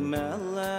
Mella.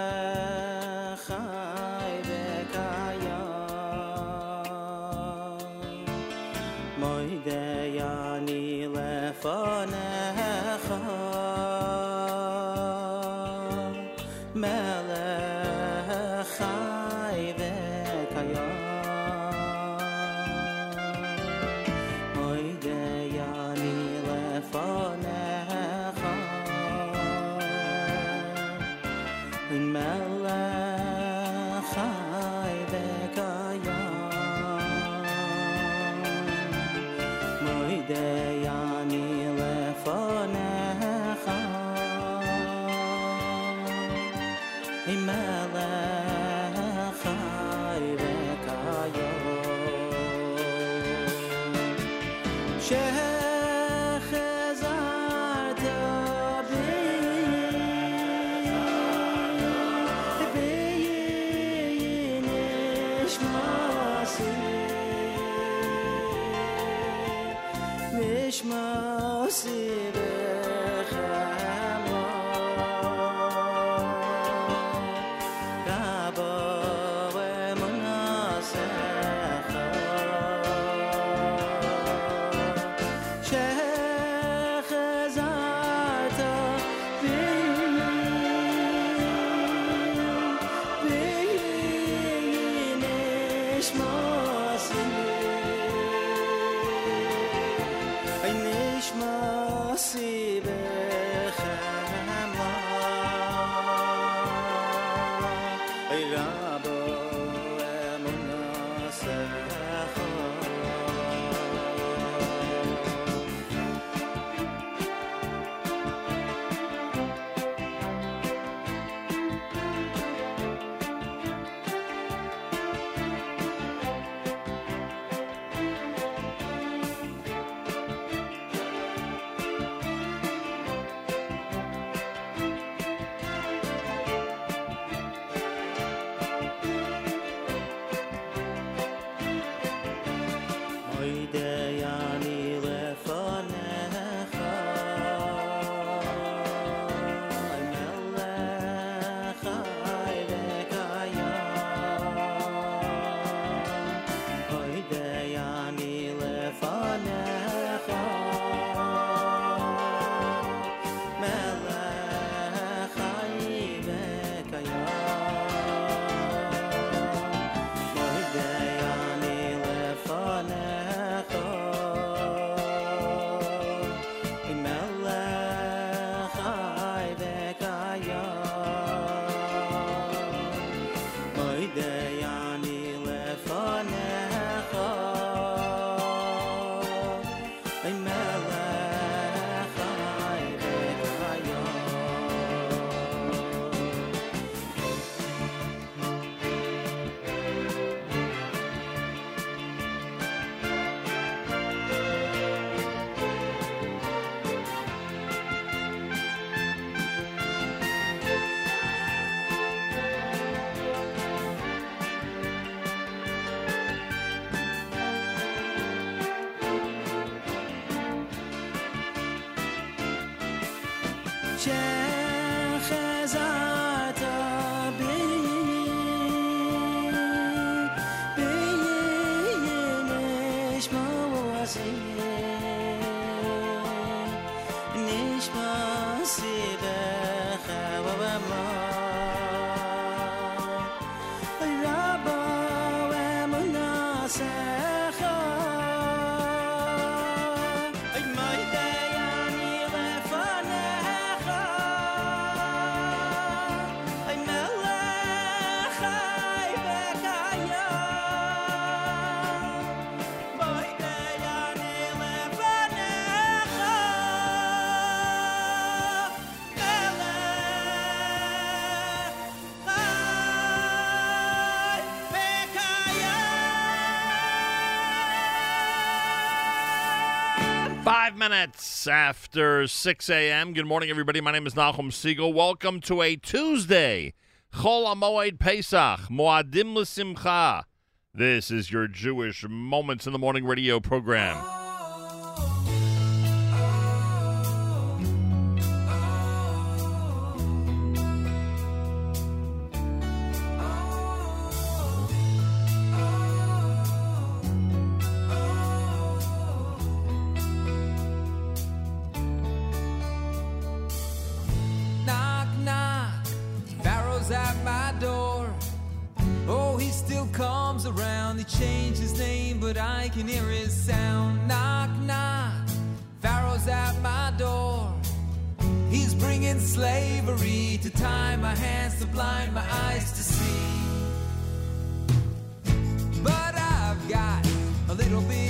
minutes after 6 a.m. Good morning, everybody. My name is Nahum Siegel. Welcome to a Tuesday, Chol HaMoed Pesach, Moadim L'Simcha. This is your Jewish Moments in the Morning radio program. change his name, but I can hear his sound. Knock, knock, Pharaoh's at my door. He's bringing slavery to tie my hands, to blind my eyes to see. But I've got a little bit.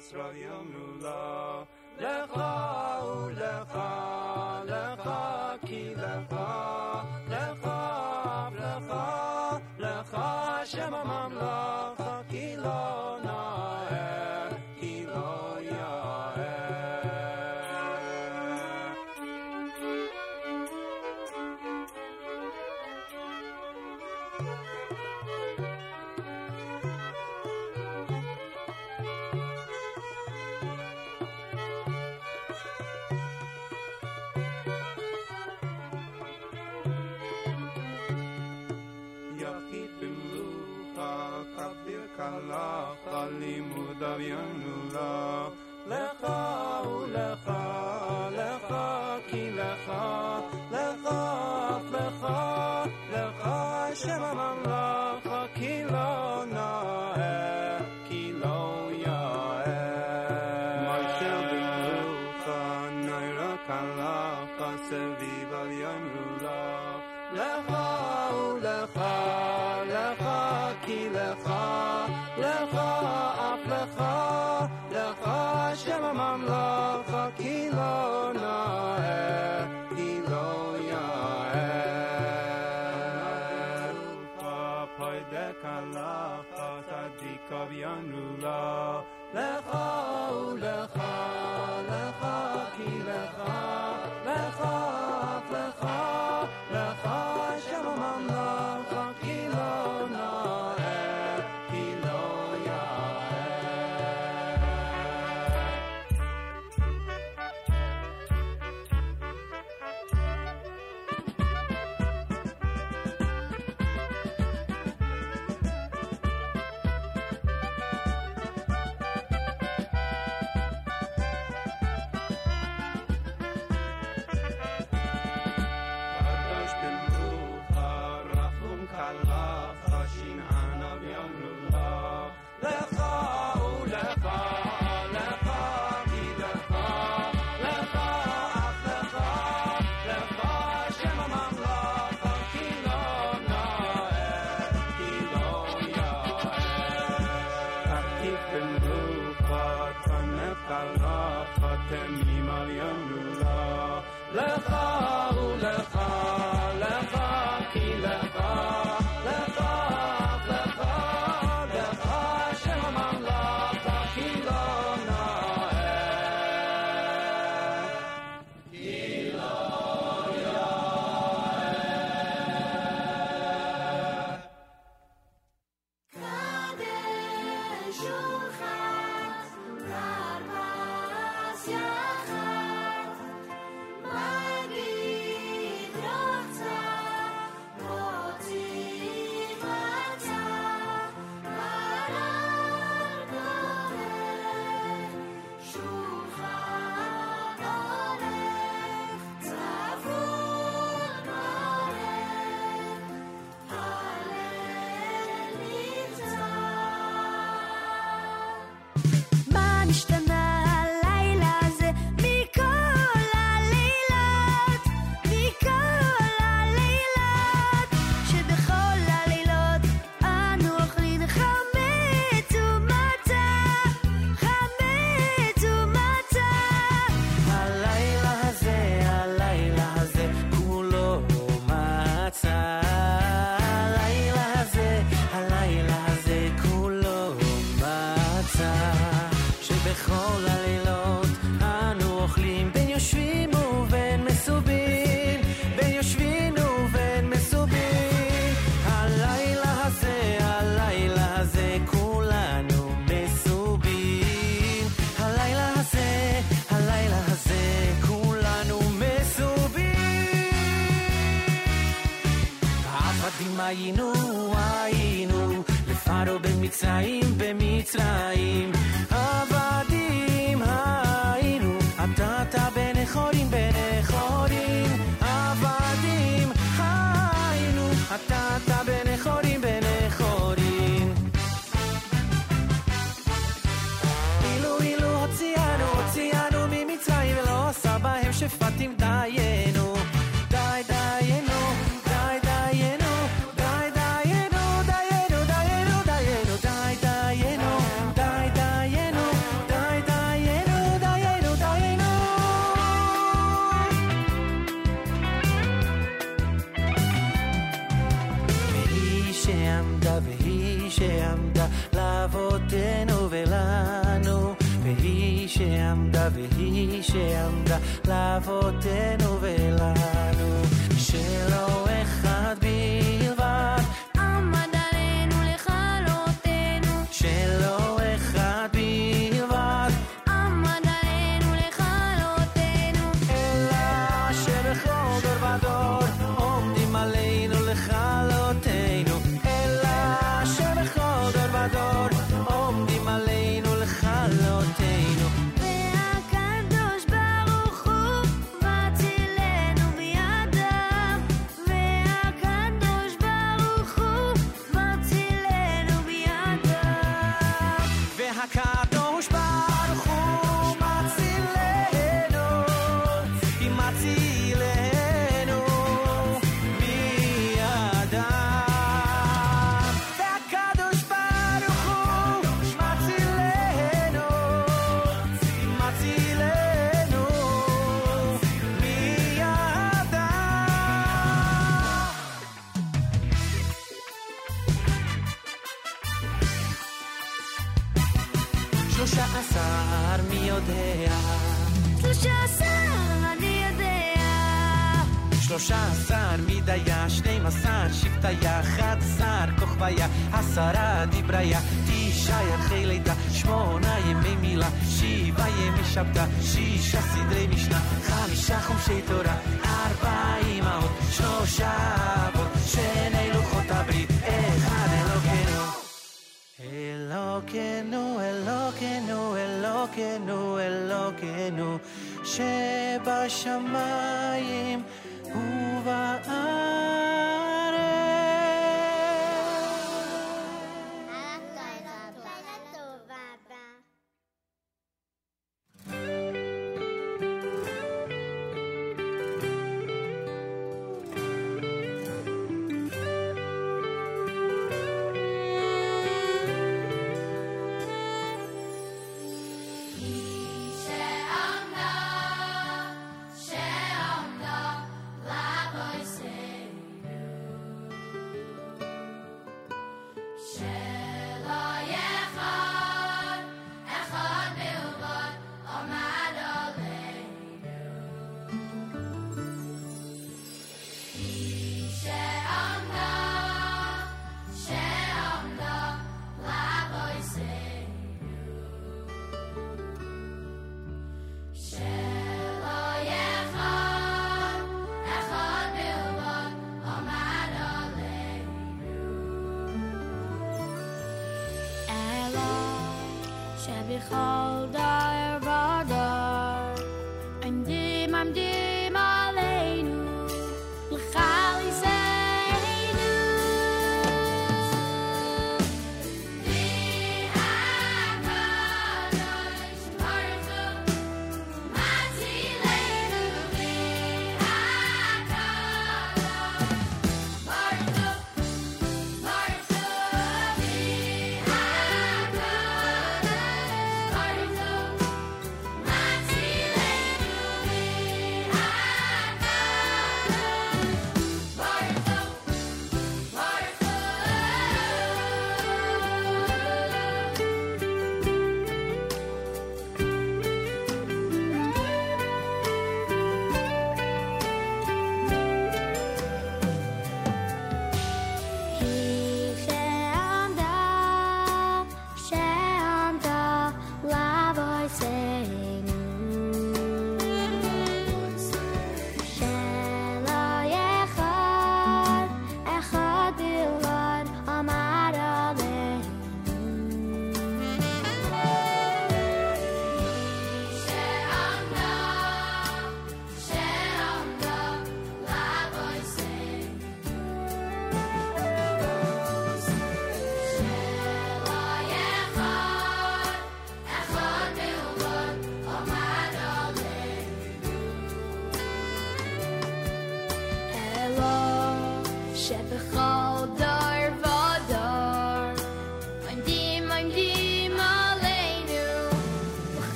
Hasrav Yom Lula Lecha u lecha. yaşamamam var. שלושה עשר מידיה, שנים עשר שבטיה, אחד עשר כוכביה, עשרה דבריה, תשעה ירחי לידה, שמונה ימי מילה, שבעה ימי שבתא, שישה סדרי משנה, חמישה חומשי תורה, ארבע אמהות, שלושה אבות, שני לוחות הברית, אחד אלוקינו. אלוקינו, אלוקינו, אלוקינו, אלוקינו, שבשמיים 无法爱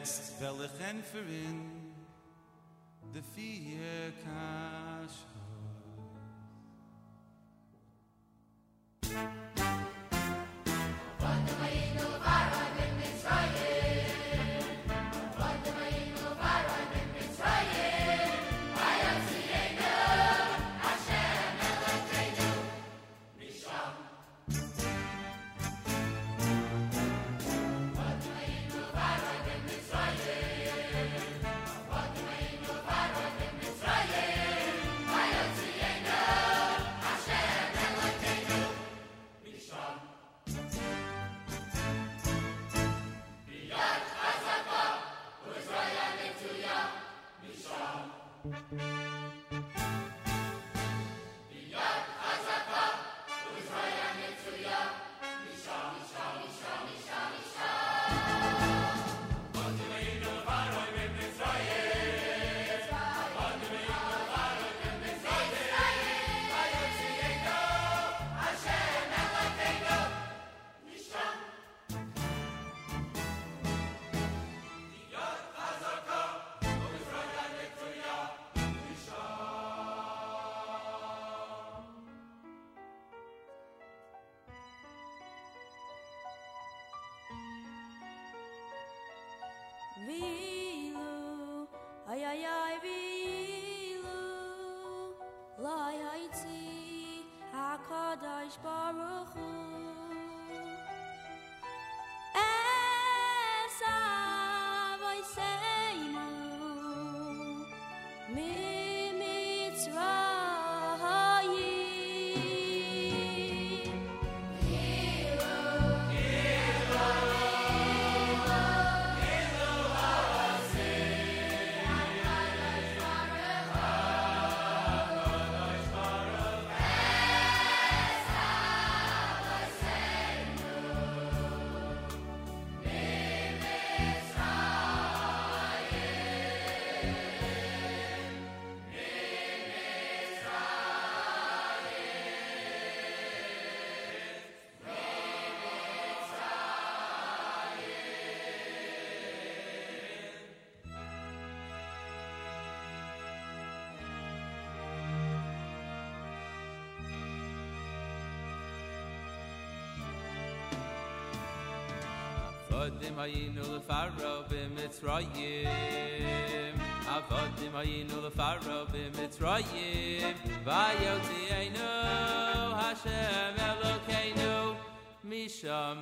jetzt welchen für ihn avodim hayinu lefaro b'mitzrayim avodim hayinu lefaro b'mitzrayim vayotzienu Hashem Elokeinu misham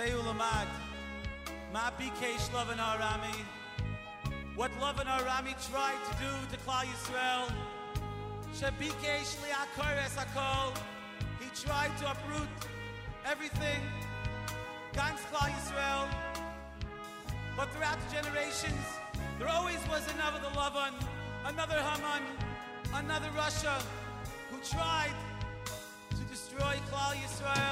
Say ulamad, ma bikesh lovin arami. What arami tried to do to Klal Yisrael, shebikesh liakores. He tried to uproot everything, ganz Klal Yisrael. But throughout the generations, there always was another the another Haman, another Russia who tried to destroy Klal Yisrael.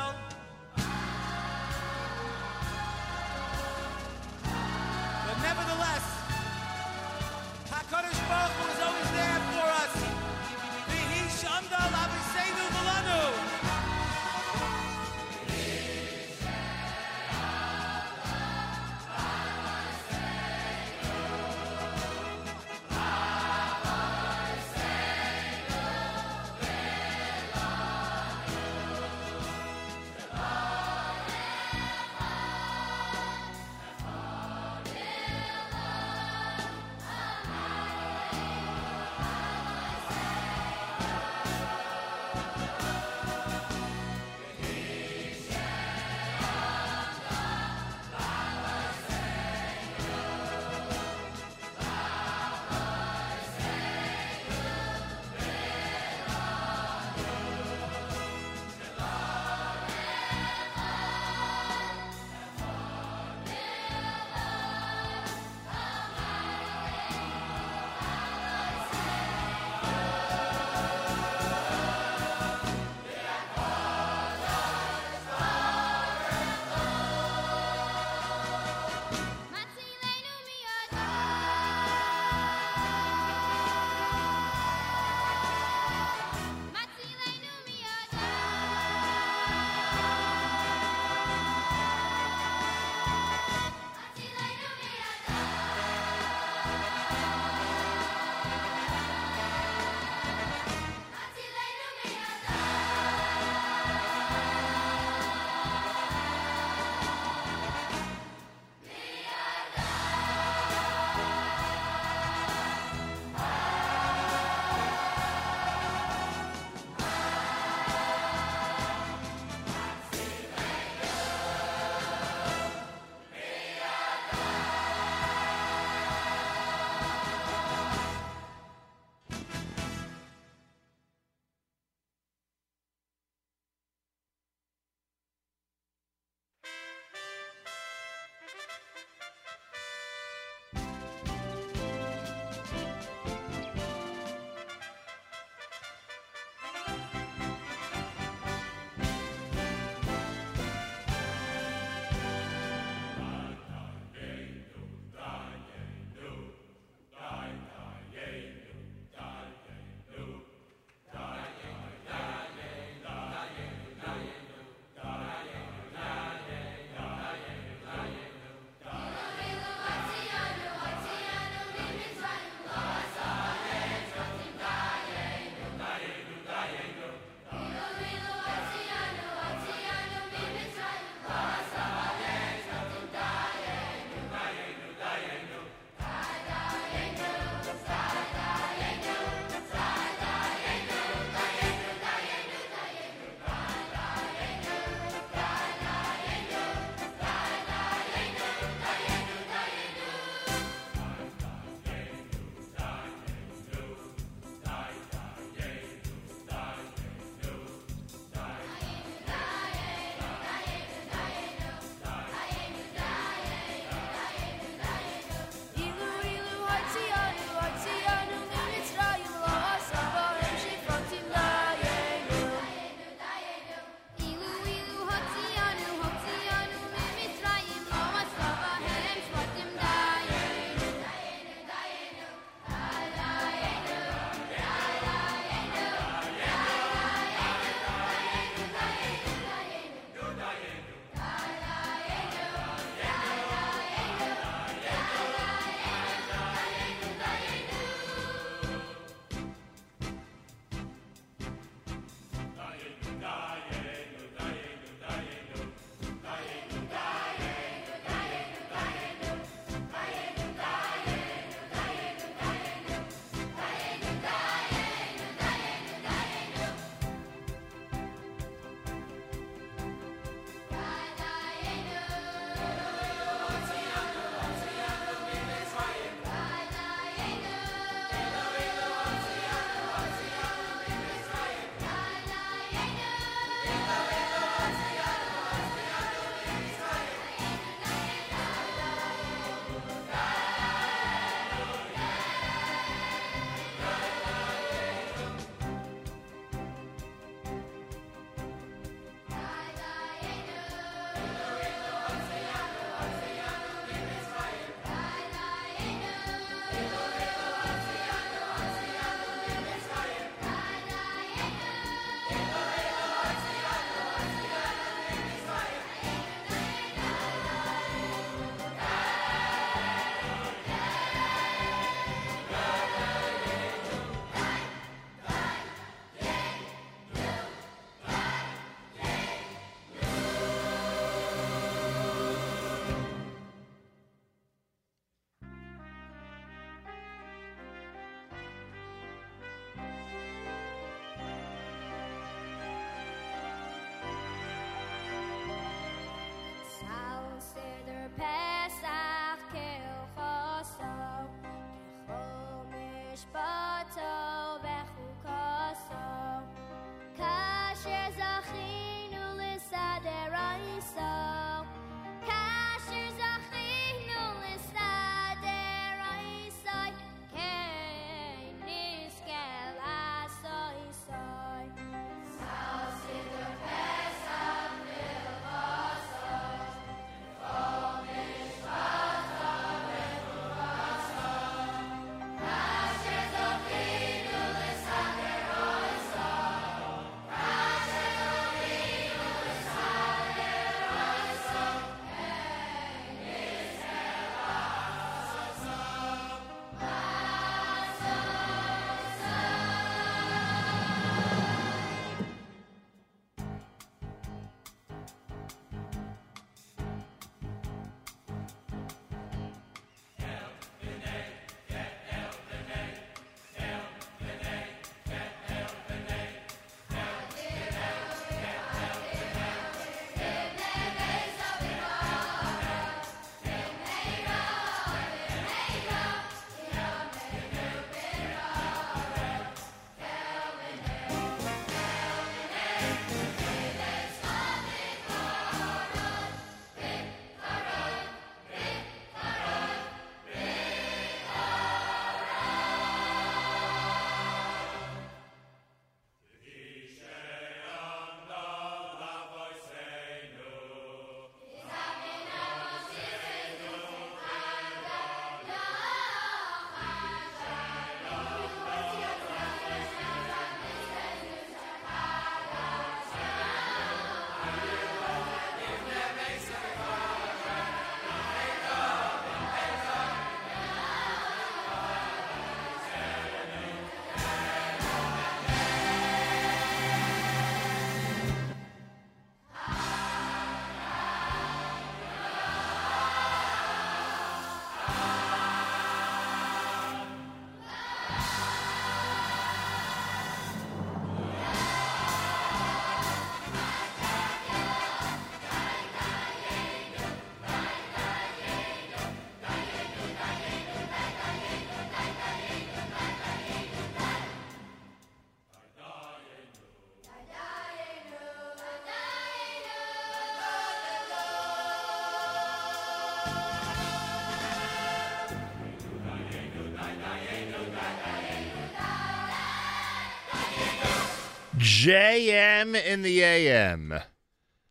JM in the AM.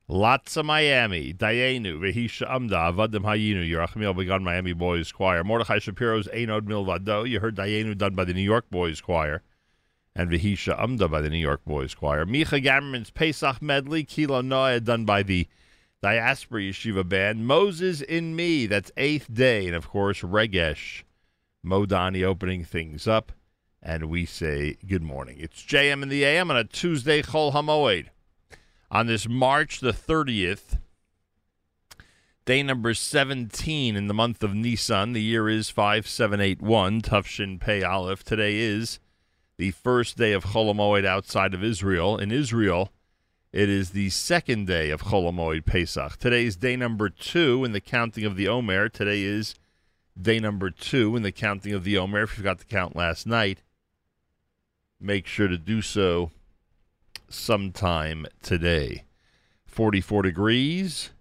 Lots of Miami. Dayenu, Vehisha Amda, Avadim Hayinu, Yerachmiel Begun Miami Boys Choir. Mordechai Shapiro's Ein Od Milvado. You heard Dayenu done by the New York Boys Choir. And Vehisha Amda by the New York Boys Choir. Micha Gammerman's Pesach Medley. Kilo Noah done by the Diaspora Yeshiva Band. Moses in Me, that's eighth day. And of course, Regesh Modani opening things up. And we say good morning. It's JM in the AM on a Tuesday, Chol Hamoed. On this March the 30th, day number 17 in the month of Nisan. The year is 5781, Tufshin Pei Aleph. Today is the first day of Chol Hamoed outside of Israel. In Israel, it is the second day of Chol Hamoed Pesach. Today is day number two in the counting of the Omer. Today is day number two in the counting of the Omer. If you forgot to count last night, make sure to do so sometime today. 44 degrees,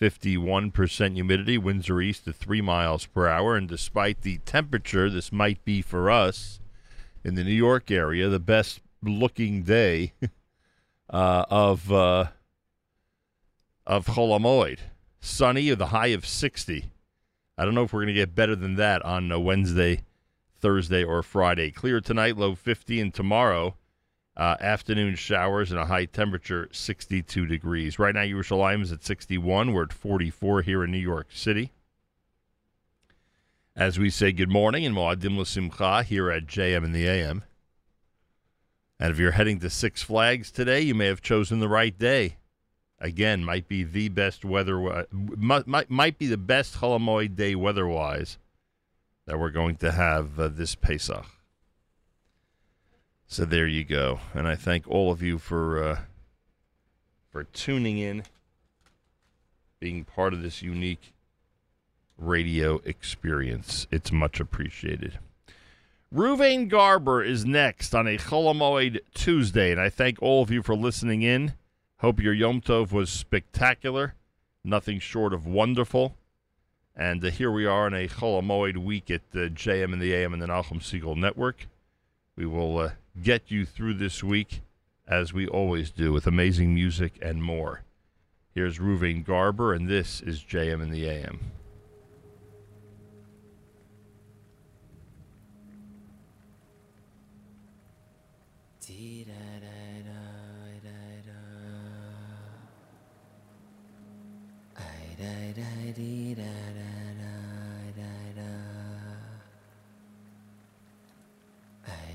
51% humidity, winds are east at 3 miles per hour. And despite the temperature, this might be for us in the New York area the best looking day uh, of uh, of Chol Hamoed. Sunny a high of 60. I don't know if we're going to get better than that on Wednesday, Thursday, or Friday. Clear tonight, low 50, and tomorrow, uh, afternoon showers and a high temperature 62 degrees. Right now, Yerushalayim is at 61. We're at 44 here in New York City. As we say good morning and Moadim L'Simcha here at JM in the AM. And if you're heading to Six Flags today, you may have chosen the right day. Again, might be the best weather, uh, might, might, might be the best Chol Hamoed day weather-wise that we're going to have uh, this Pesach. So there you go, and I thank all of you for uh, for tuning in, being part of this unique radio experience. It's much appreciated. Ruvain Garber is next on a Chol Hamoed Tuesday, and I thank all of you for listening in. Hope your Yom Tov was spectacular, nothing short of wonderful. And uh, here we are in a Chol Hamoed week at uh, the JM in the AM and the Nachum Segal Network. We will uh, get you through this week, as we always do, with amazing music and more. Here's Ruven Garber, and this is JM in the AM. da da da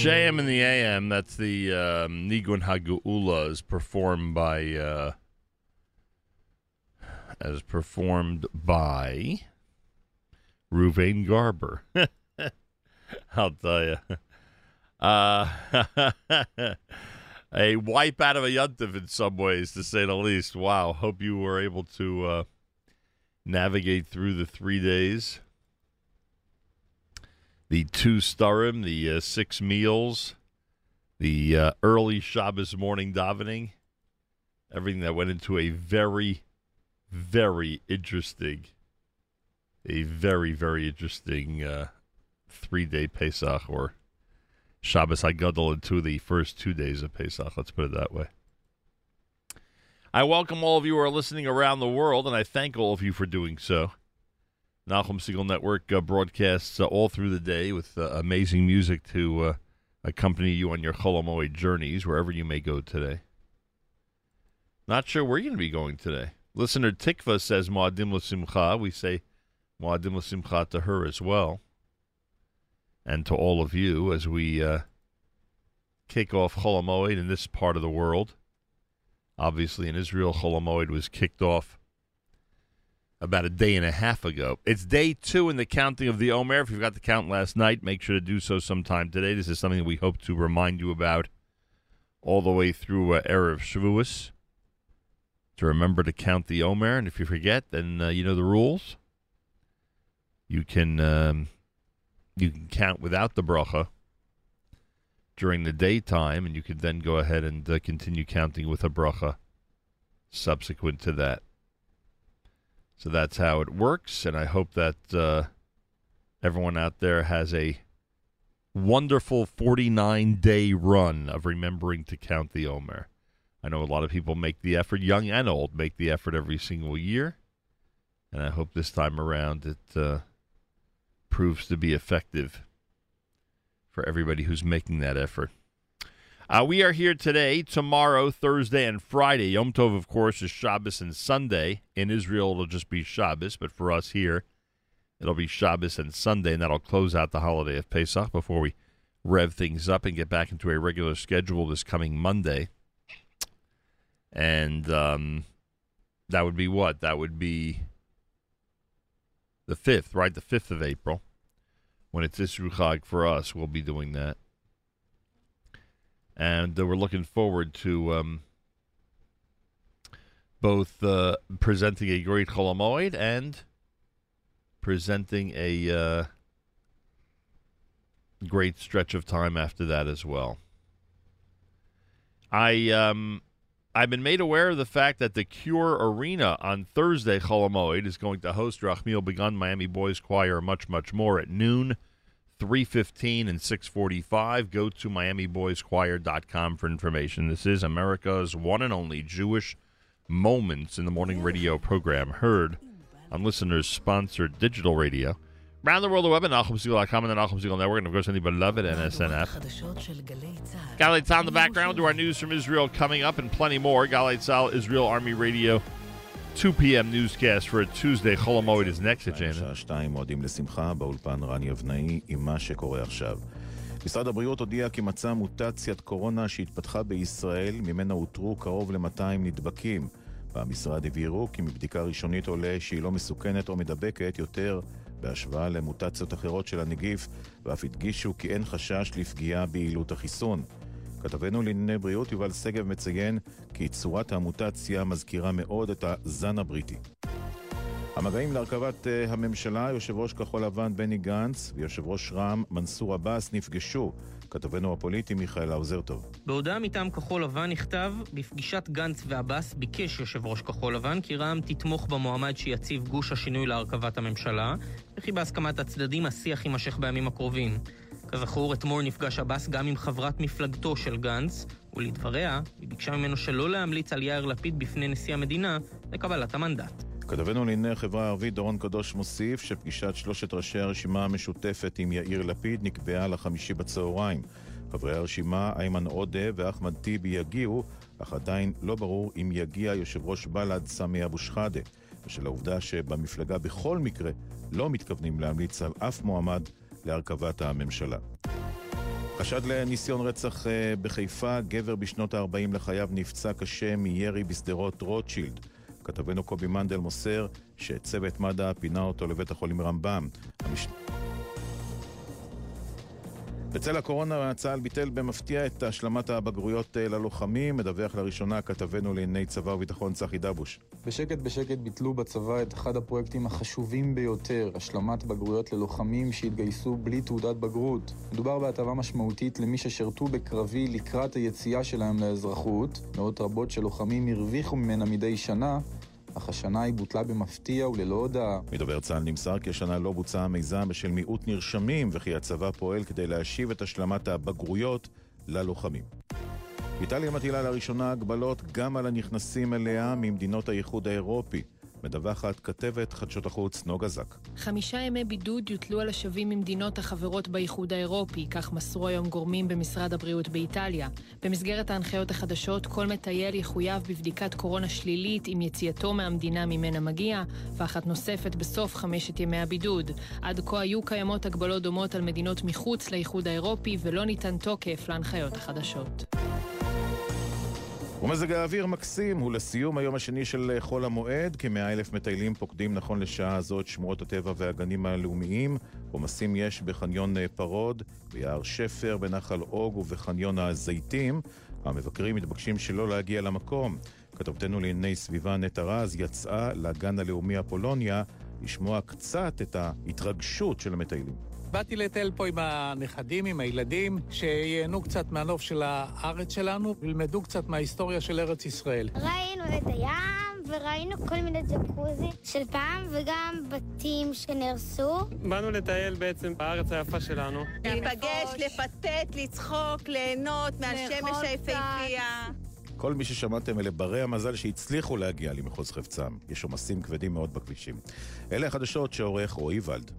JM in the AM, that's the um, Nigun Hagu'ula, is performed by, uh, as performed by Ruvain Garber. I'll tell you. Uh, a wipe out of a yuntif in some ways, to say the least. Wow. Hope you were able to uh, navigate through the three days. The two starim, the uh, six meals, the uh, early Shabbos morning davening, everything that went into a very, very interesting, a very, very interesting uh, three day Pesach or Shabbos Hagadol into the first two days of Pesach. Let's put it that way. I welcome all of you who are listening around the world, and I thank all of you for doing so. Nachum Segal Network uh, broadcasts uh, all through the day with uh, amazing music to uh, accompany you on your Chol HaMoed journeys, wherever you may go today. Not sure where you're going to be going today. Listener Tikva says Moadim L'Simcha. We say Moadim L'Simcha to her as well and to all of you as we uh, kick off Chol HaMoed in this part of the world. Obviously, in Israel, Chol HaMoed was kicked off about a day and a half ago. It's day two in the counting of the Omer. If you forgot to count last night, make sure to do so sometime today. This is something that we hope to remind you about all the way through uh, Erev Shavuos. To remember to count the Omer, and if you forget, then uh, you know the rules. You can um, you can count without the bracha during the daytime, and you can then go ahead and uh, continue counting with a bracha subsequent to that. So that's how it works, and I hope that uh, everyone out there has a wonderful 49 day run of remembering to count the Omer. I know a lot of people make the effort, young and old, make the effort every single year, and I hope this time around it uh, proves to be effective for everybody who's making that effort. Uh, we are here today, tomorrow, Thursday, and Friday. Yom Tov, of course, is Shabbos and Sunday. In Israel, it'll just be Shabbos, but for us here, it'll be Shabbos and Sunday, and that'll close out the holiday of Pesach before we rev things up and get back into a regular schedule this coming Monday. And um, that would be what? That would be the 5th, right? The 5th of April. When it's Isru Chag for us, we'll be doing that. And we're looking forward to um, both uh, presenting a great Chol HaMoed and presenting a uh, great stretch of time after that as well. I um, I've been made aware of the fact that the Cure Arena on Thursday, Chol HaMoed, is going to host Yerachmiel Begun Miami Boys Choir, much, much more at noon, 3.15 and 6.45. Go to miamiboyschoir.com for information. This is America's one and only Jewish Moments in the Morning radio program, heard on listeners-sponsored digital radio. Around the world, the web at NachumSegal.com and the Nachum Segal Network, and of course, on the beloved NSN app. Galei Tzal in the background to our news from Israel coming up and plenty more. Galei Tzal, Israel Army Radio, 2 p.m. newscast for a Tuesday. Cholamoid is next agenda. שעה שתיים מועדים לשמחה, באולפן רני אבנאי עם מה שקורה עכשיו. משרד הבריאות הודיע כי מצא מוטציית קורונה שהתפתחה בישראל, ממנה אותרו קרוב ל-200 נדבקים. במשרד הבהירו כי מבדיקה ראשונית עולה שהיא לא מסוכנת או מדבקת יותר בהשוואה למוטציות אחרות של הנגיף, ואף הדגישו כי אין חשש לפגיעה ביעילות החיסון. כתבנו לענייני בריאות יובל שגב מציין כי צורת המוטציה מזכירה מאוד את הזן הבריטי. המגעים להרכבת uh, הממשלה, יושב ראש כחול לבן בני גנץ ויושב ראש רע"מ מנסור עבאס נפגשו. כתבנו הפוליטי מיכאל האוזר טוב. בהודעה מטעם כחול לבן נכתב, בפגישת גנץ ועבאס ביקש יושב ראש כחול לבן כי רע"מ תתמוך במועמד שיציב גוש השינוי להרכבת הממשלה, וכי בהסכמת הצדדים השיח יימשך בימים הקרובים. כזכור, אתמול נפגש עבאס גם עם חברת מפלגתו של גנץ, ולדבריה, היא ביקשה ממנו שלא להמליץ על יאיר לפיד בפני נשיא המדינה לקבלת המנדט. כתבנו לענייני החברה הערבית דורון קדוש מוסיף שפגישת שלושת ראשי הרשימה המשותפת עם יאיר לפיד נקבעה לחמישי בצהריים. חברי הרשימה איימן עודה ואחמד טיבי יגיעו, אך עדיין לא ברור אם יגיע יושב ראש בל"ד סמי אבו שחאדה, בשל העובדה שבמפלגה בכל מקרה לא מתכוונים להמליץ על אף מועמד להרכבת הממשלה. חשד לניסיון רצח אה, בחיפה, גבר בשנות ה-40 לחייו נפצע קשה מירי בשדרות רוטשילד. כתבנו קובי מנדל מוסר שצוות מד"א פינה אותו לבית החולים רמב"ם. המש... בצל הקורונה צה"ל ביטל במפתיע את השלמת הבגרויות אה, ללוחמים, מדווח לראשונה כתבנו לענייני צבא וביטחון צחי דבוש. בשקט בשקט ביטלו בצבא את אחד הפרויקטים החשובים ביותר, השלמת בגרויות ללוחמים שהתגייסו בלי תעודת בגרות. מדובר בהטבה משמעותית למי ששירתו בקרבי לקראת היציאה שלהם לאזרחות. מאות רבות של לוחמים הרוויחו ממנה מדי שנה, אך השנה היא בוטלה במפתיע וללא הודעה. מדובר צה"ל נמסר כי השנה לא בוצע המיזם בשל מיעוט נרשמים וכי הצבא פועל כדי להשיב את השלמת הבגרויות ללוחמים. איטליה מטילה לראשונה הגבלות גם על הנכנסים אליה ממדינות האיחוד האירופי. מדווחת כתבת חדשות החוץ נוגה זק. חמישה ימי בידוד יוטלו על השבים ממדינות החברות באיחוד האירופי, כך מסרו היום גורמים במשרד הבריאות באיטליה. במסגרת ההנחיות החדשות, כל מטייל יחויב בבדיקת קורונה שלילית עם יציאתו מהמדינה ממנה מגיע, ואחת נוספת בסוף חמשת ימי הבידוד. עד כה היו קיימות הגבלות דומות על מדינות מחוץ לאיחוד האירופי, ולא ניתן תוקף להנחיות החדשות. ומזג האוויר מקסים הוא לסיום היום השני של חול המועד. כמאה אלף מטיילים פוקדים נכון לשעה הזאת שמורות הטבע והגנים הלאומיים. עומסים יש בחניון פרוד, ביער שפר, בנחל אוג ובחניון הזיתים. המבקרים מתבקשים שלא להגיע למקום. כתובתנו לענייני סביבה נטע רז יצאה לגן הלאומי אפולוניה לשמוע קצת את ההתרגשות של המטיילים. באתי לטייל פה עם הנכדים, עם הילדים, שייהנו קצת מהנוף של הארץ שלנו, וילמדו קצת מההיסטוריה של ארץ ישראל. ראינו את הים, וראינו כל מיני ג'קוזי של פעם, וגם בתים שנהרסו. באנו לטייל בעצם בארץ היפה שלנו. להיפגש, לפטט, לצחוק, ליהנות מהשמש היפהפייה. כל מי ששמעתם אלה ברי המזל שהצליחו להגיע למחוז חפצם. יש עומסים כבדים מאוד בכבישים. אלה החדשות שעורך רועי ולד.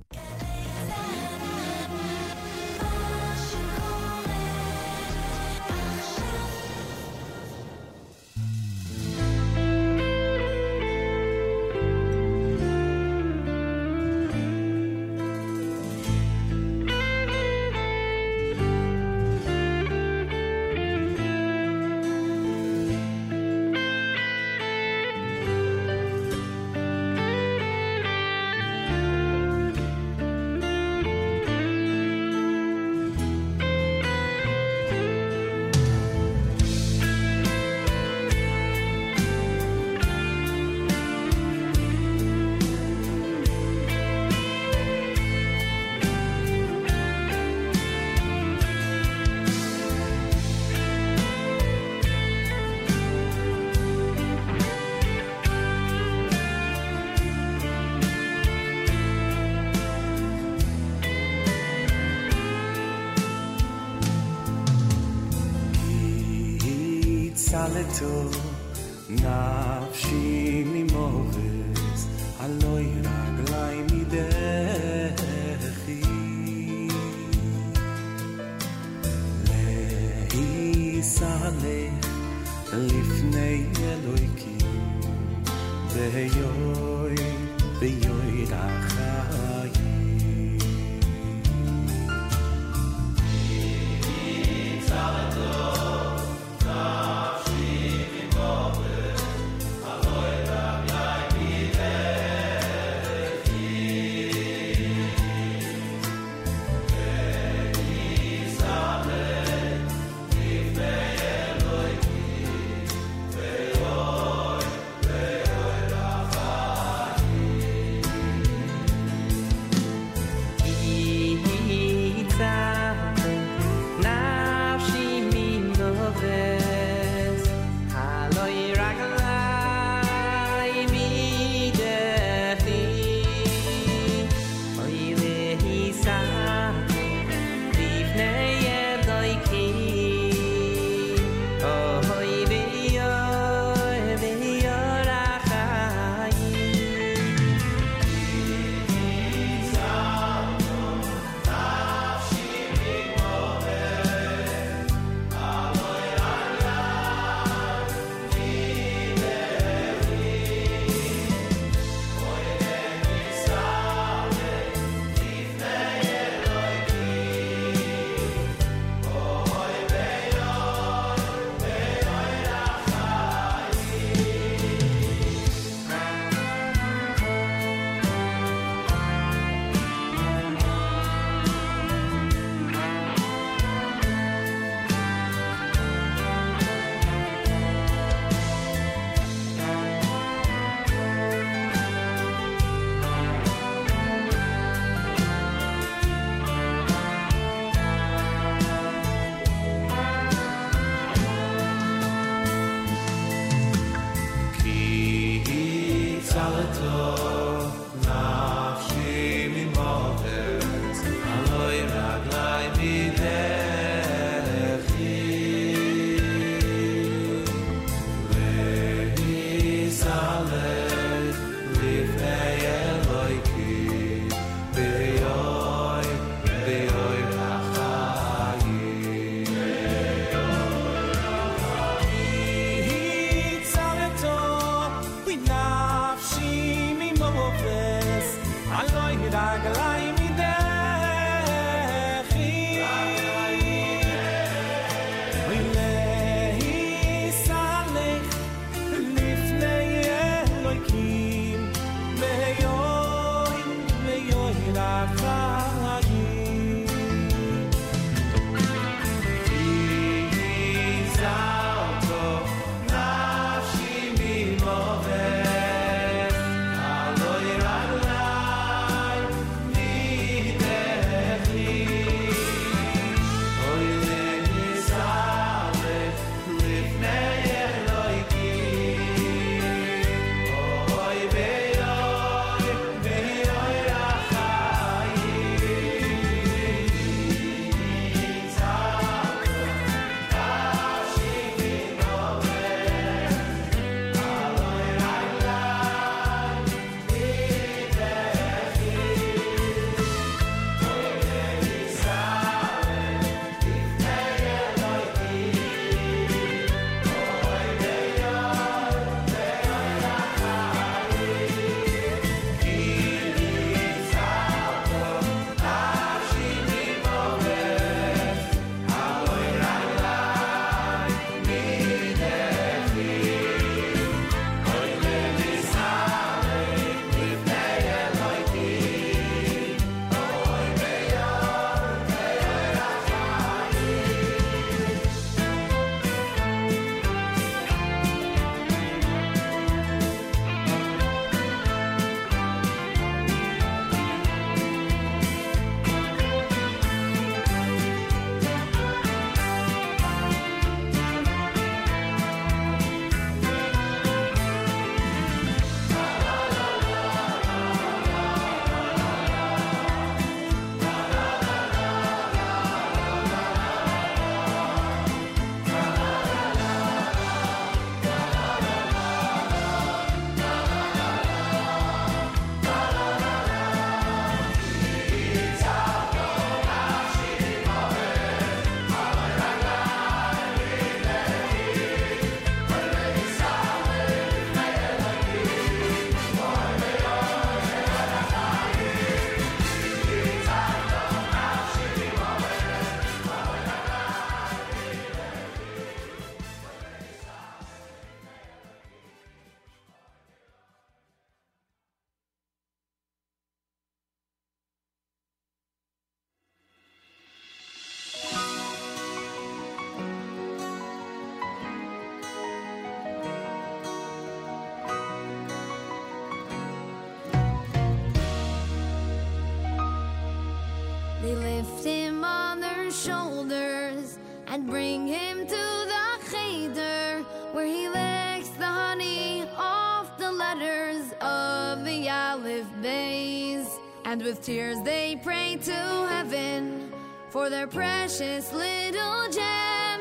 Aleph Bays. And with tears they pray to heaven for their precious little gem.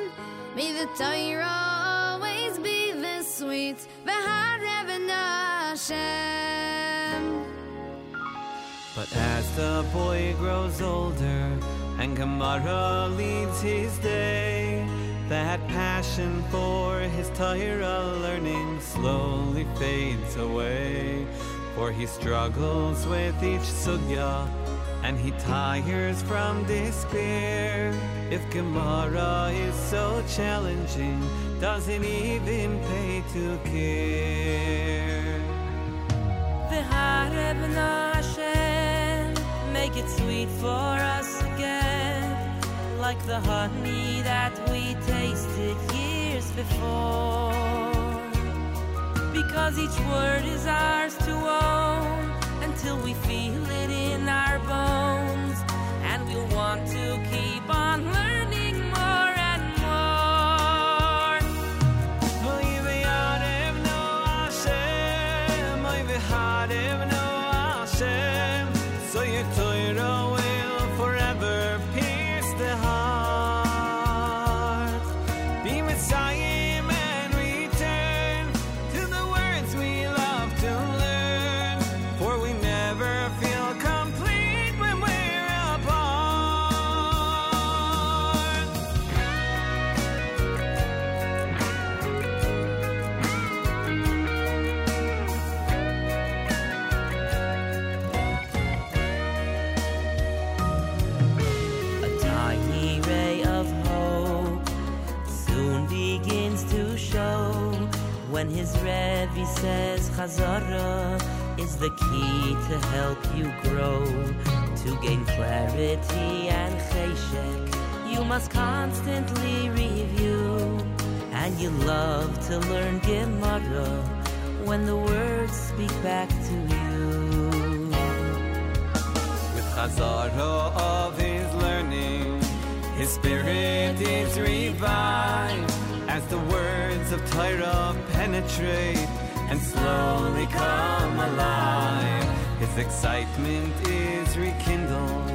May the Torah always be the sweet V'harev Hashem. But as the boy grows older and Gemara leads his day, that passion for his Torah learning slowly fades away. For he struggles with each sugya and he tires from despair. If Gemara is so challenging, doesn't even pay to care. Make it sweet for us again, like the honey that we tasted years before. Because each word is ours to own until we feel it in our bones, and we'll want to keep on learning Chazara is the key to help you grow, to gain clarity and cheshek. You must constantly review, and you love to learn Gemara when the words speak back to you. With Chazara of his learning, his spirit is revived as the words of Torah penetrate and slowly come alive. His excitement is rekindled,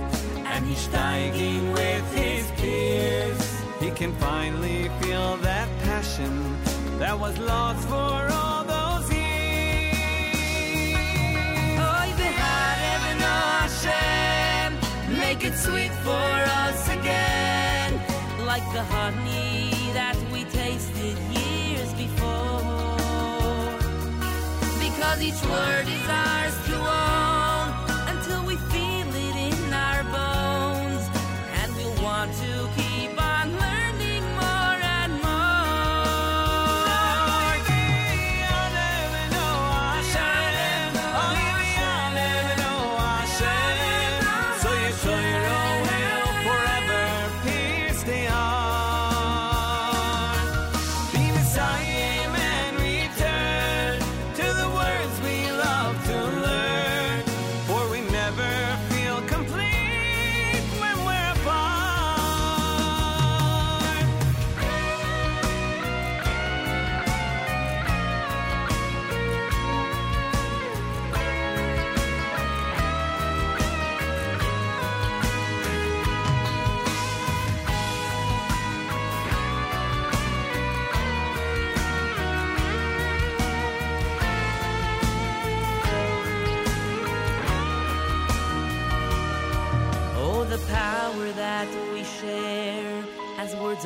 and he's steiging with his peers. He can finally feel that passion that was lost for all those years. Oy beharev no Hashem, make it sweet for us again, like the honey that we tasted Because each word is ours to own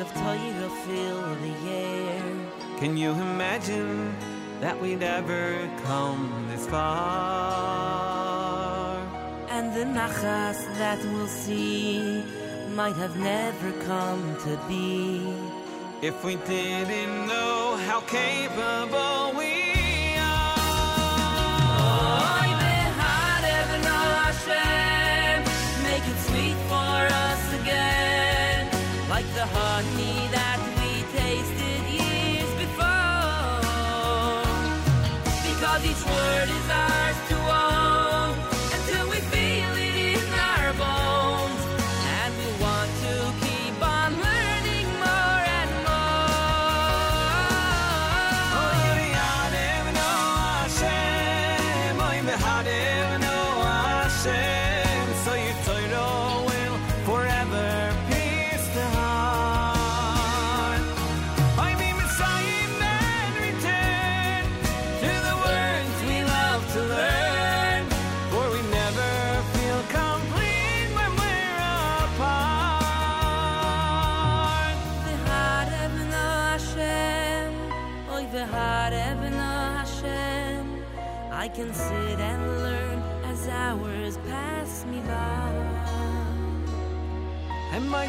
of Torah fill the air. Can you imagine that we'd ever come this far? And the nachas that we'll see might have never come to be. If we didn't know how capable we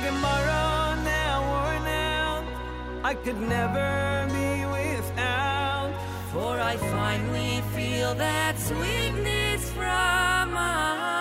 Gemara now worn out, I could never be without. For I finally feel that sweetness from on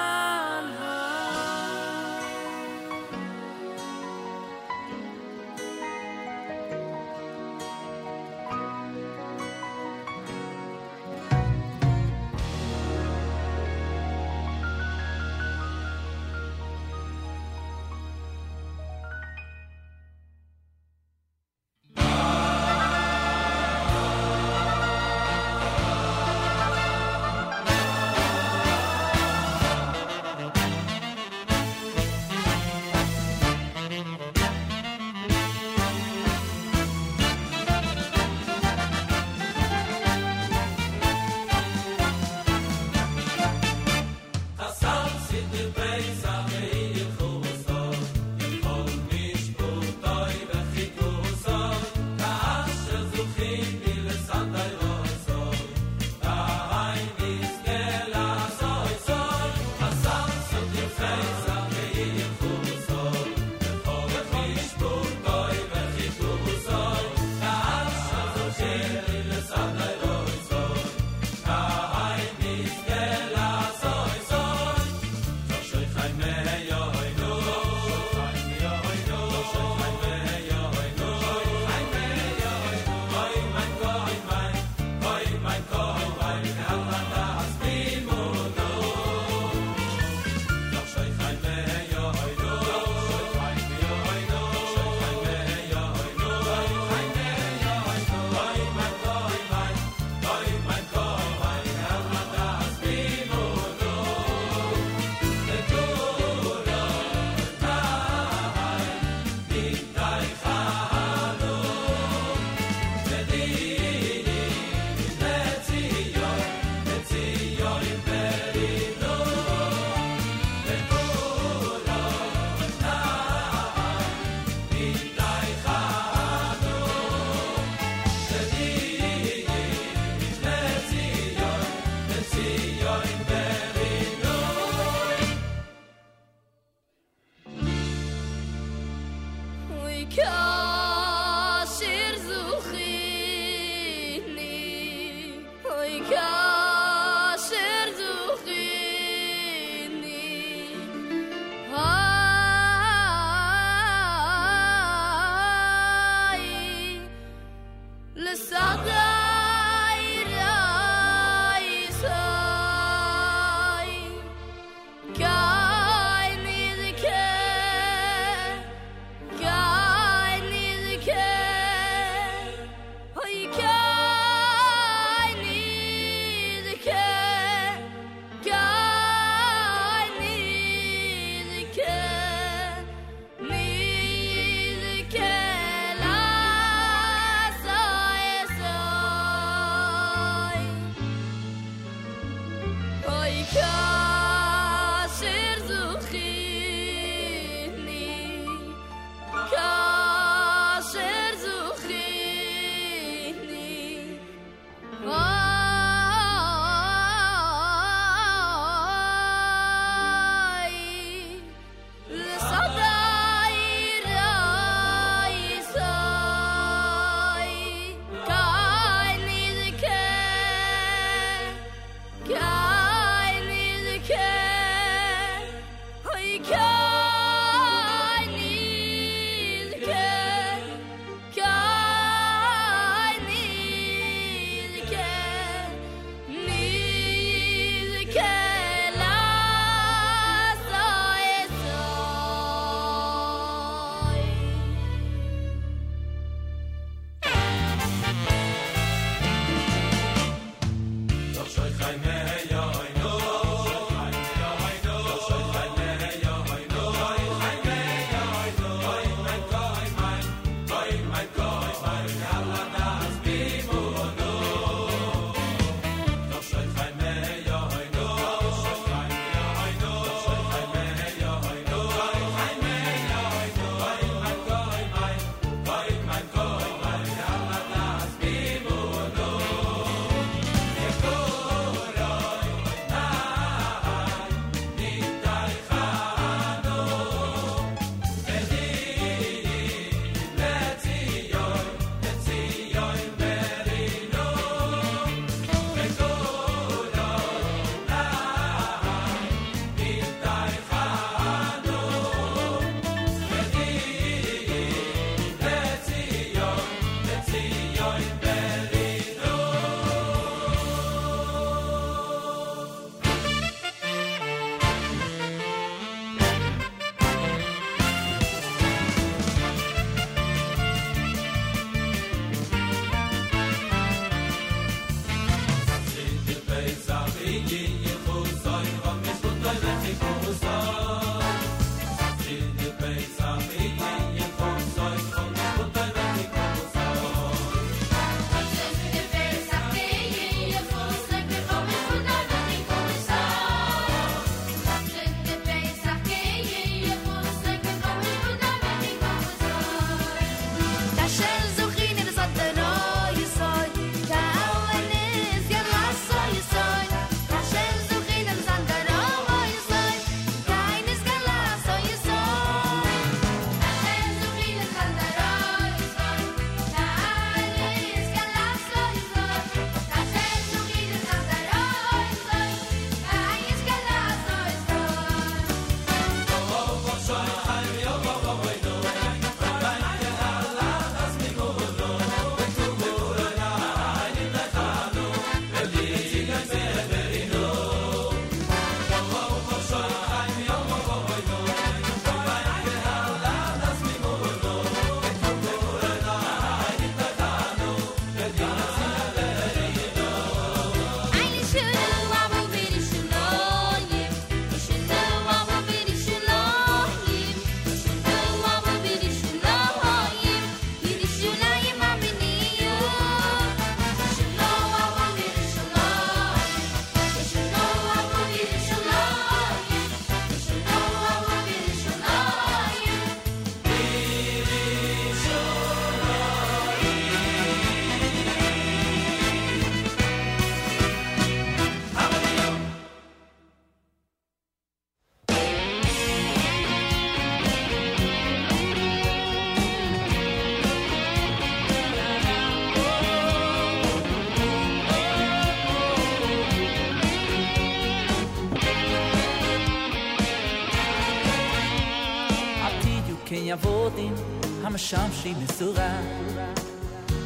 עתיד יוקי avodim המשמשים מסורה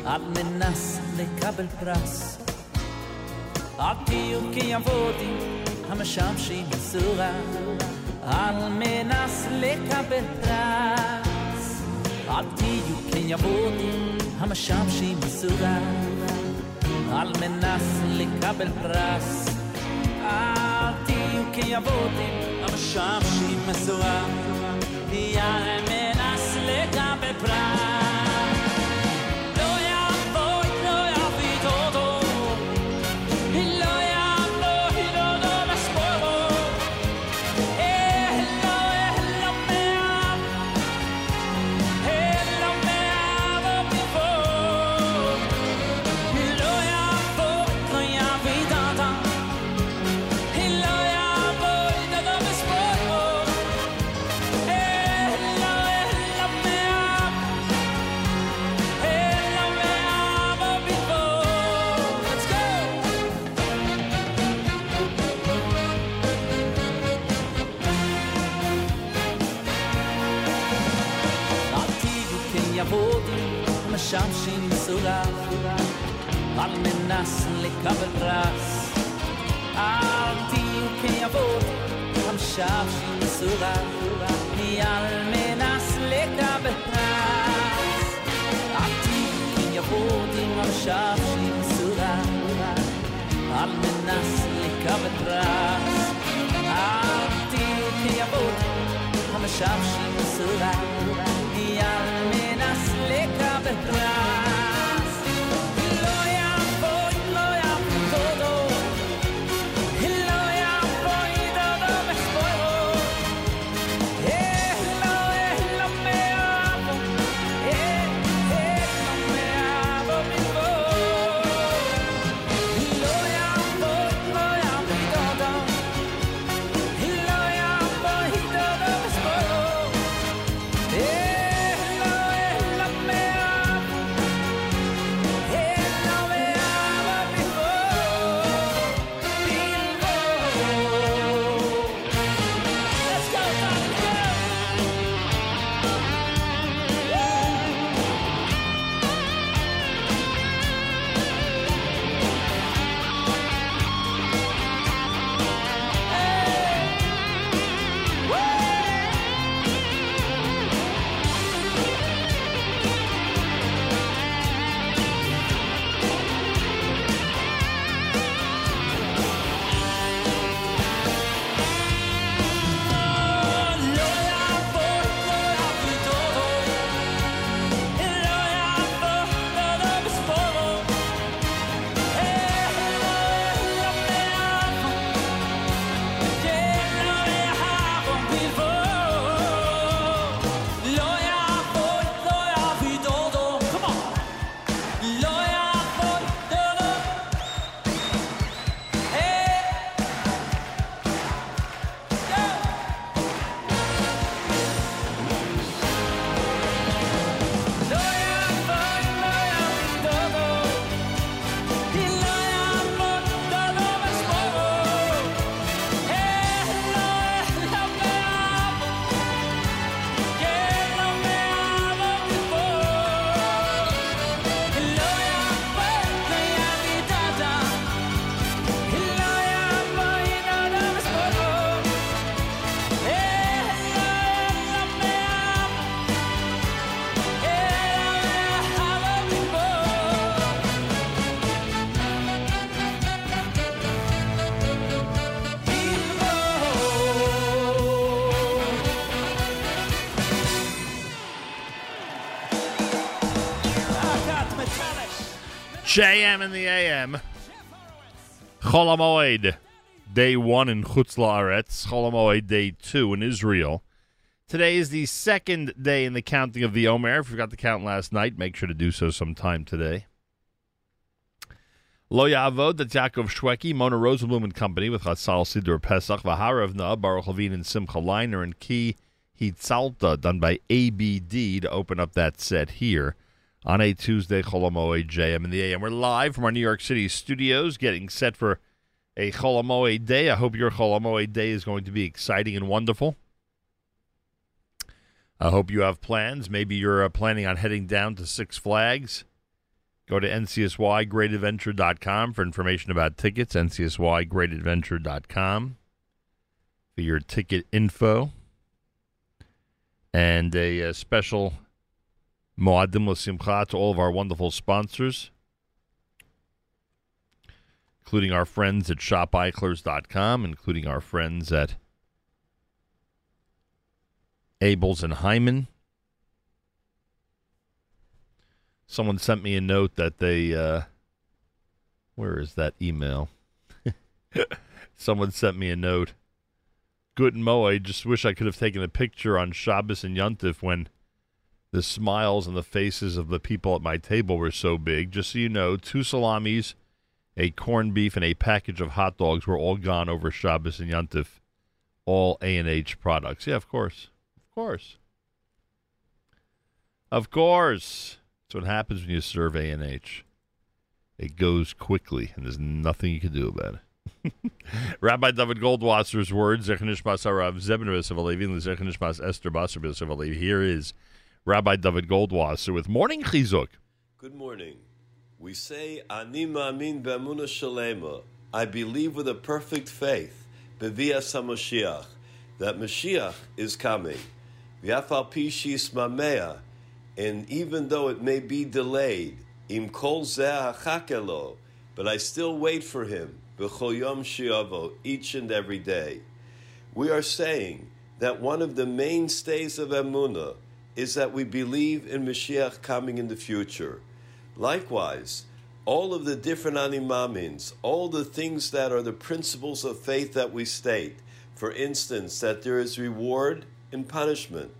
על מנס לקבל פרס. אל תהיו כיבודים המשמשים מסורה, על מנס לקבל פרס. אל תהיו כיבודים המשמשים מסורה, על מנס לקבל פרס. אל תהיו כיבודים המשמשים מסורה, על משמשים מסורה, על מנס לקבל פרס. אל תהיו כיבודים המשמשים מסורה, על מנס לקבל פרס. אל תהיו כיבודים המשמשים מסורה, על מנס לקבל פרס. אל תהיו כיבודים המשמשים מסורה, על מנס detrás. JM in the AM. Chol HaMoed, day one in Chutz La'aretz. Chol HaMoed, day two in Israel. Today is the second day in the counting of the Omer. If you forgot to count last night, make sure to do so sometime today. Lo Ya'avod, that's Yaakov Shwekey, Mona Rosenblum and Company with Chatzal Siddur Pesach, Vaharavna, Baruch Levine and Simcha Leiner, and Ki Hitzalta, done by ABD to open up that set here on a Tuesday, Chol HaMoed JM in the AM. We're live from our New York City studios, getting set for a Chol HaMoed day. I hope your Chol HaMoed day is going to be exciting and wonderful. I hope you have plans. Maybe you're uh, planning on heading down to Six Flags Go to ncsygreatadventure.com for information about tickets. ncsygreatadventure.com for your ticket info and a, uh special Moadim L'Simcha to all of our wonderful sponsors, including our friends at shopeichlers.com, including our friends at Abeles and Heymann. Someone sent me a note that they, uh, where is that email? Someone sent me a note. Good Mo, I just wish I could have taken a picture on Shabbos and Yontif when the smiles on the faces of the people at my table were so big. Just so you know, two salamis, a corned beef, and a package of hot dogs were all gone over Shabbos and Yontif. All A and H products. Yeah, of course, of course, of course. That's what happens when you serve A and H. It goes quickly, and there's nothing you can do about it. Rabbi Dovid Goldwasser's words, Zechanishmas Arav Zebnus of Alevi, and Zechanishmas Esther Basarbis of Alevi. Here is Rabbi Dovid Goldwasser with Morning Chizuk. Good morning. We say, Ani ma'amin be'amuna shalema. I believe with a perfect faith, bevias HaMashiach, that Mashiach is coming. V'afal pi mamea, and even though it may be delayed, im kol zeh hachakelo, but I still wait for him, b'chol yom shiavo, each and every day. We are saying that one of the mainstays of Emunah is that we believe in Mashiach coming in the future. Likewise, all of the different animamins, all the things that are the principles of faith that we state, for instance, that there is reward and punishment.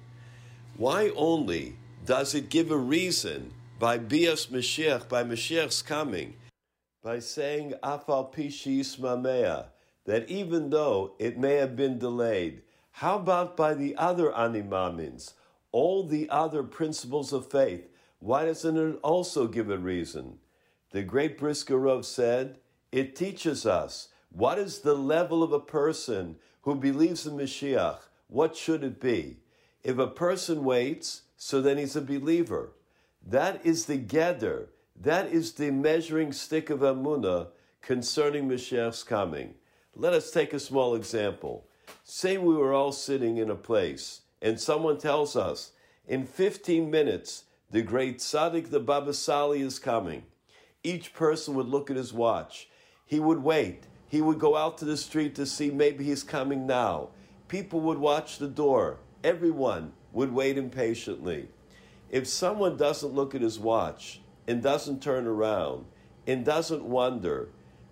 Why only does it give a reason by Bias Mashiach, by Mashiach's coming, by saying Afal Pishis Mamea, that even though it may have been delayed, how about by the other animamins, all the other principles of faith? Why doesn't it also give a reason? The great Brisker Rav said, it teaches us what is the level of a person who believes in Mashiach. What should it be? If a person waits, so then he's a believer. That is the gather. That is the measuring stick of Amunah concerning Mashiach's coming. Let us take a small example. Say we were all sitting in a place and someone tells us, in 15 minutes, the great tzaddik, the Baba Sali, is coming. Each person would look at his watch. He would wait. He would go out to the street to see maybe he's coming now. People would watch the door. Everyone would wait impatiently. If someone doesn't look at his watch and doesn't turn around and doesn't wonder,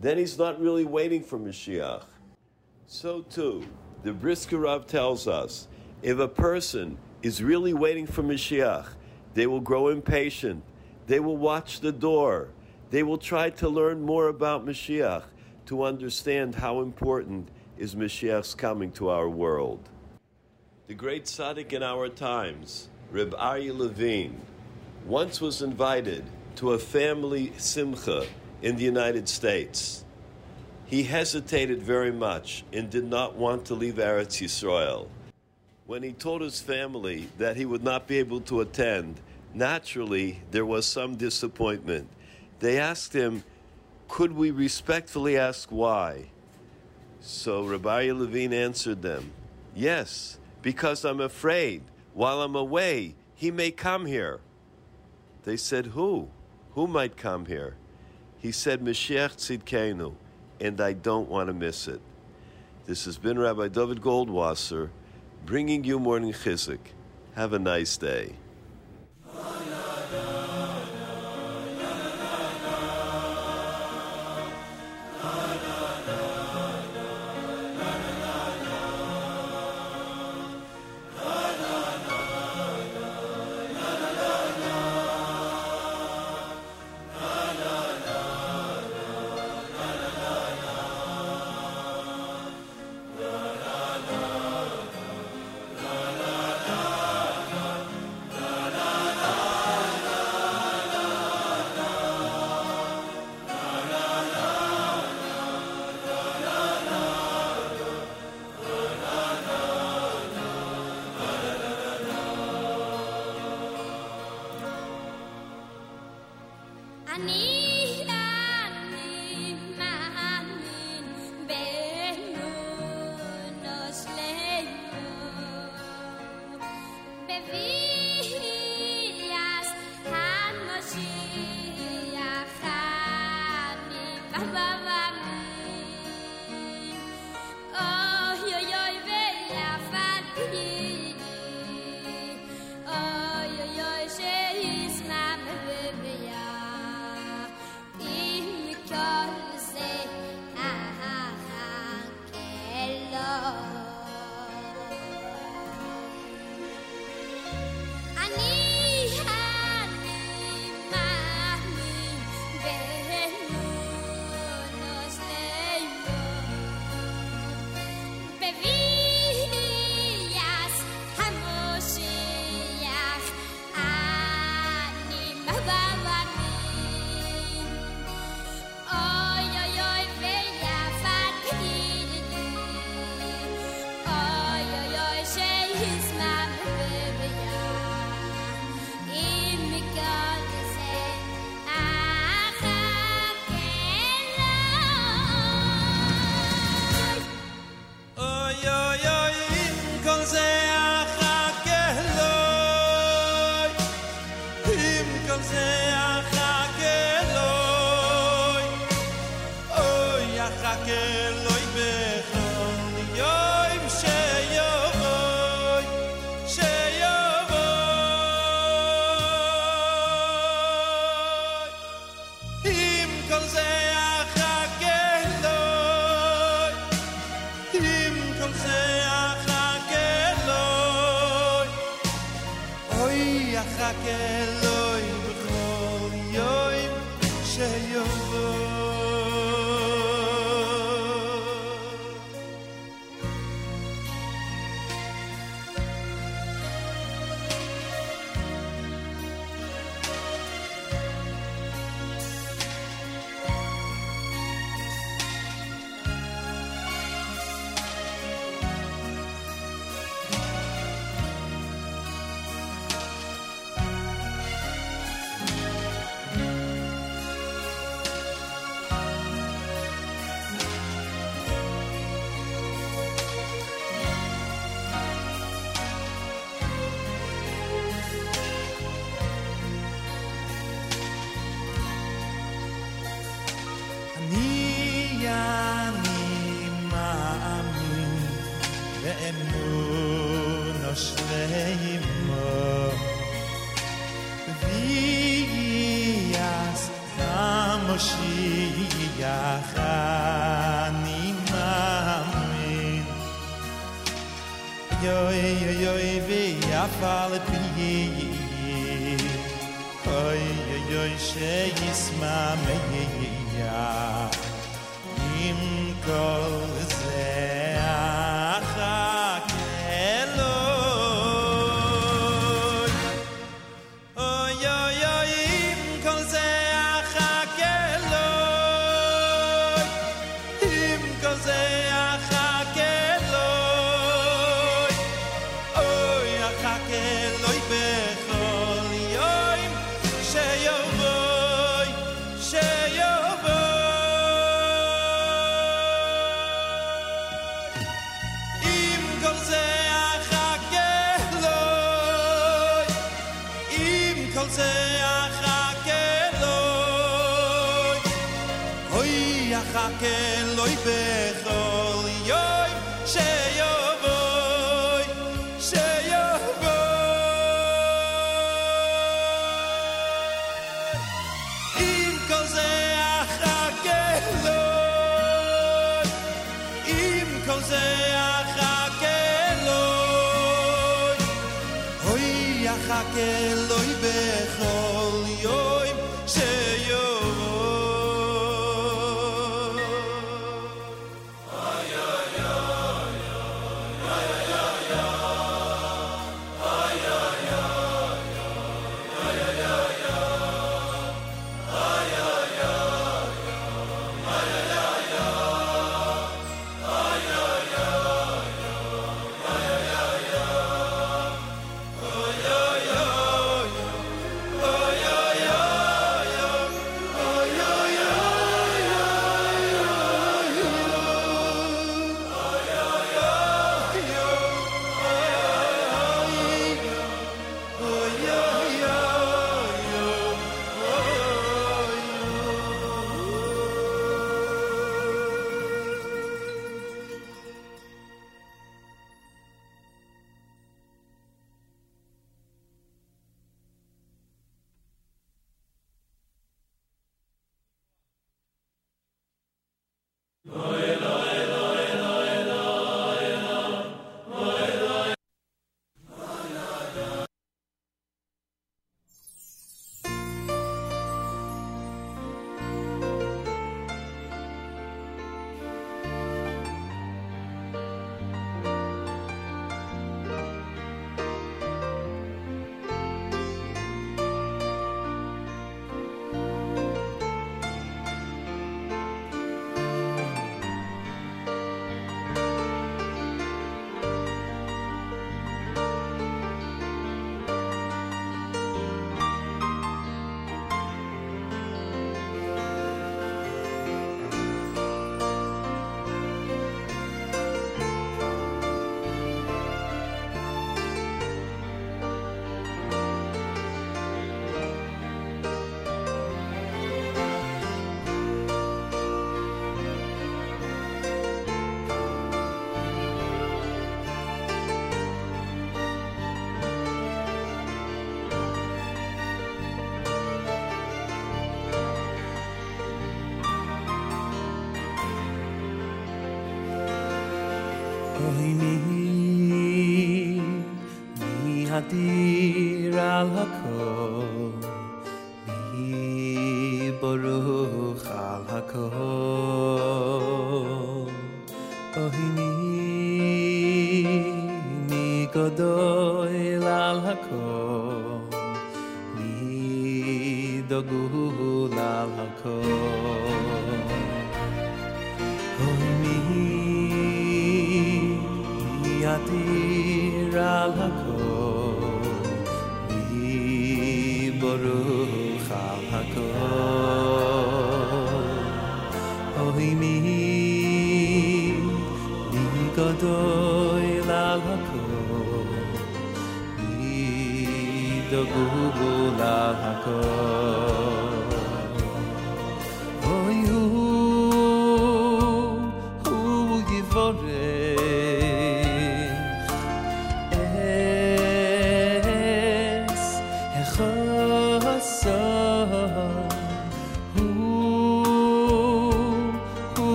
then he's not really waiting for Mashiach. So too, the Brisker Rav tells us if a person is really waiting for Mashiach, they will grow impatient. They will watch the door. They will try to learn more about Mashiach to understand how important is Mashiach's coming to our world. The great tzaddik in our times, Reb Aryeh Levine, once was invited to a family simcha in the United States. He hesitated very much and did not want to leave Eretz Yisrael. When he told his family that he would not be able to attend, naturally there was some disappointment. They asked him, Could we respectfully ask why? So Rabbi Levine answered them, Yes, because I'm afraid while I'm away, he may come here. They said, Who? Who might come here? He said, Mashiach Tzidkenu, and I don't want to miss it. This has been Rabbi Dovid Goldwasser bringing you Morning Chizuk. Have a nice day.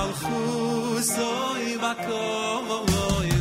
Umalchus oy vakom oy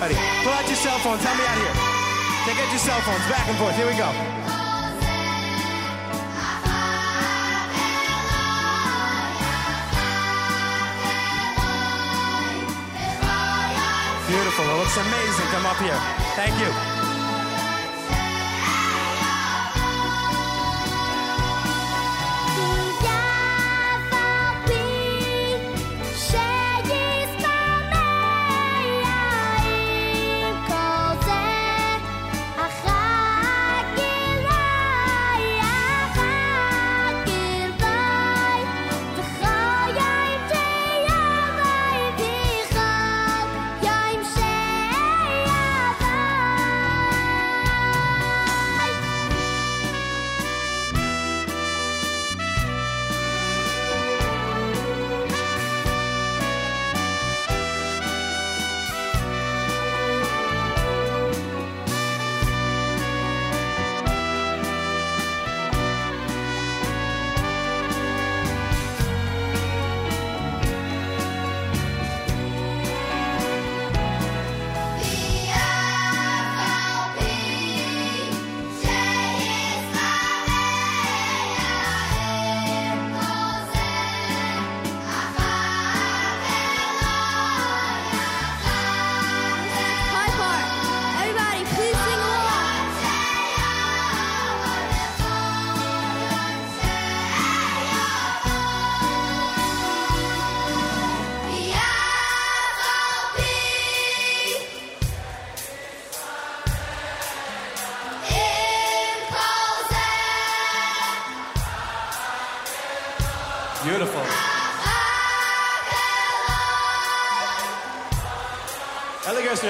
Ready? Pull out your cell phones. Help me out here. Take out your cell phones. Back and forth. Here we go. Beautiful. It looks amazing. Come up here. Thank you.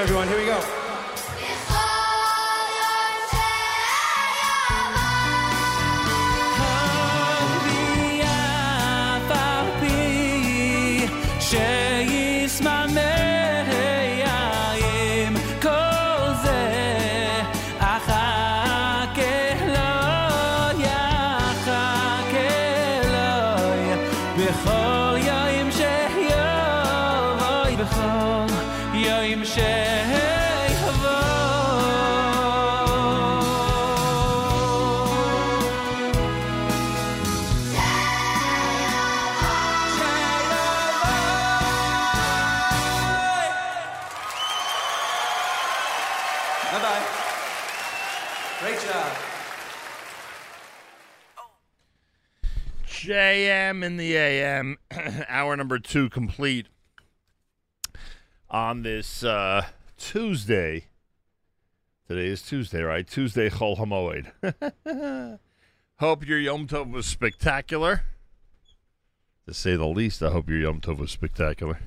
Everyone. Here we go. JM in the AM, hour number two complete on this uh, Tuesday. Today is Tuesday, right? Tuesday, Chol Hamoed. hope your Yom Tov was spectacular. To say the least, I hope your Yom Tov was spectacular.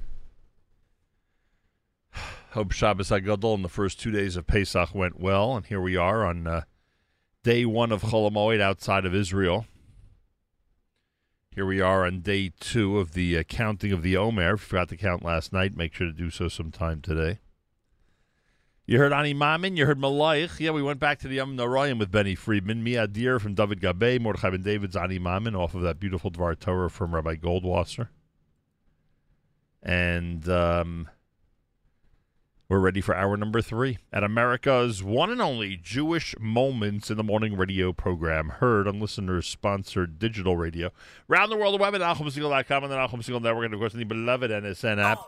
Hope Shabbos HaGadol and the first two days of Pesach went well, and here we are on uh, day one of Chol Hamoed outside of Israel. Here we are on day two of the uh, counting of the Omer. If you forgot to count last night, make sure to do so sometime today. You heard Ani Mamin, you heard Malaich. Yeah, we went back to the Yom Narayim with Benny Friedman. Miadir from Dovid Gabay, Mordechai Ben David's Ani Mamin off of that beautiful Dvar Torah from Rabbi Goldwasser. And um, we're ready for hour number three at America's one and only Jewish Moments in the Morning radio program, heard on listeners sponsored digital radio. Round the world, the web at NachumSegal.com and the Nachum Segal Network, and of course, the beloved NSN app. Oh.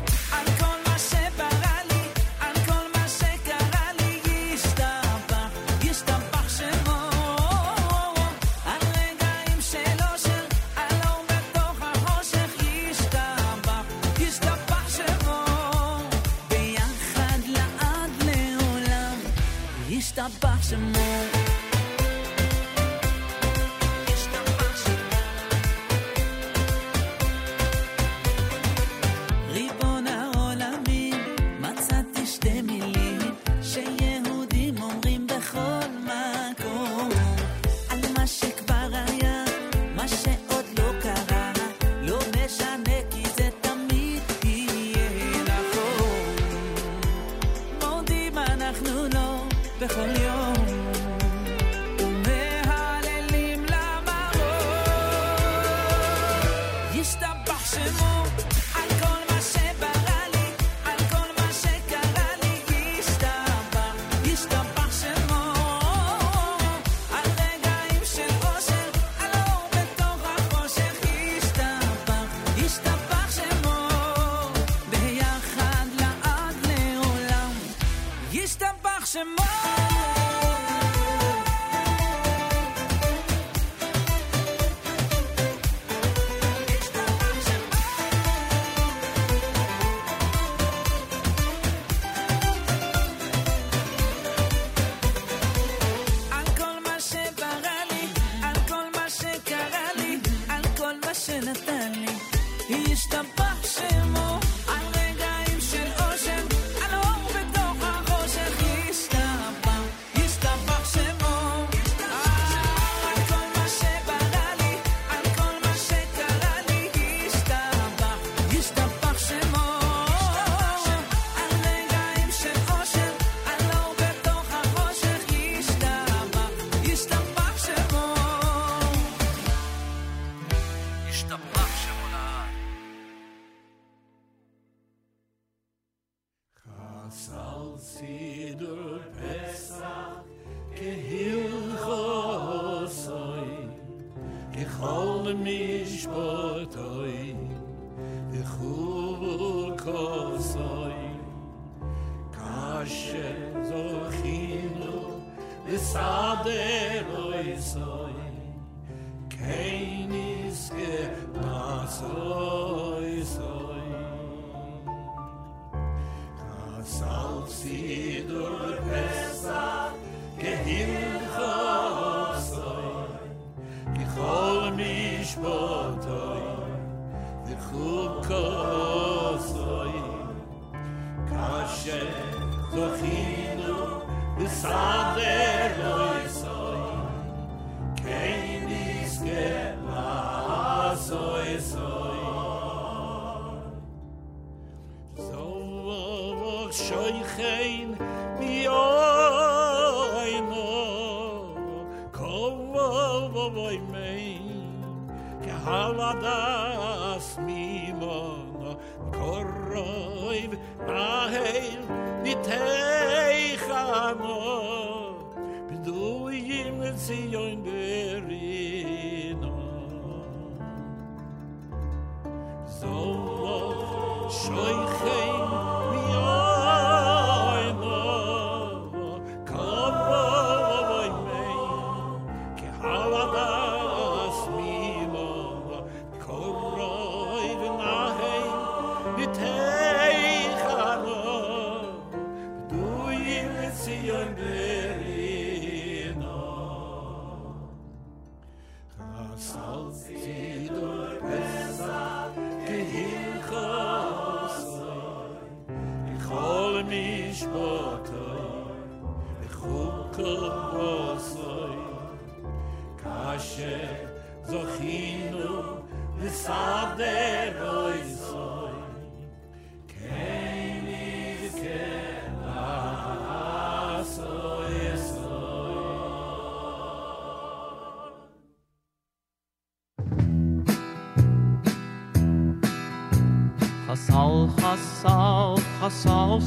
Hasal, Hasal,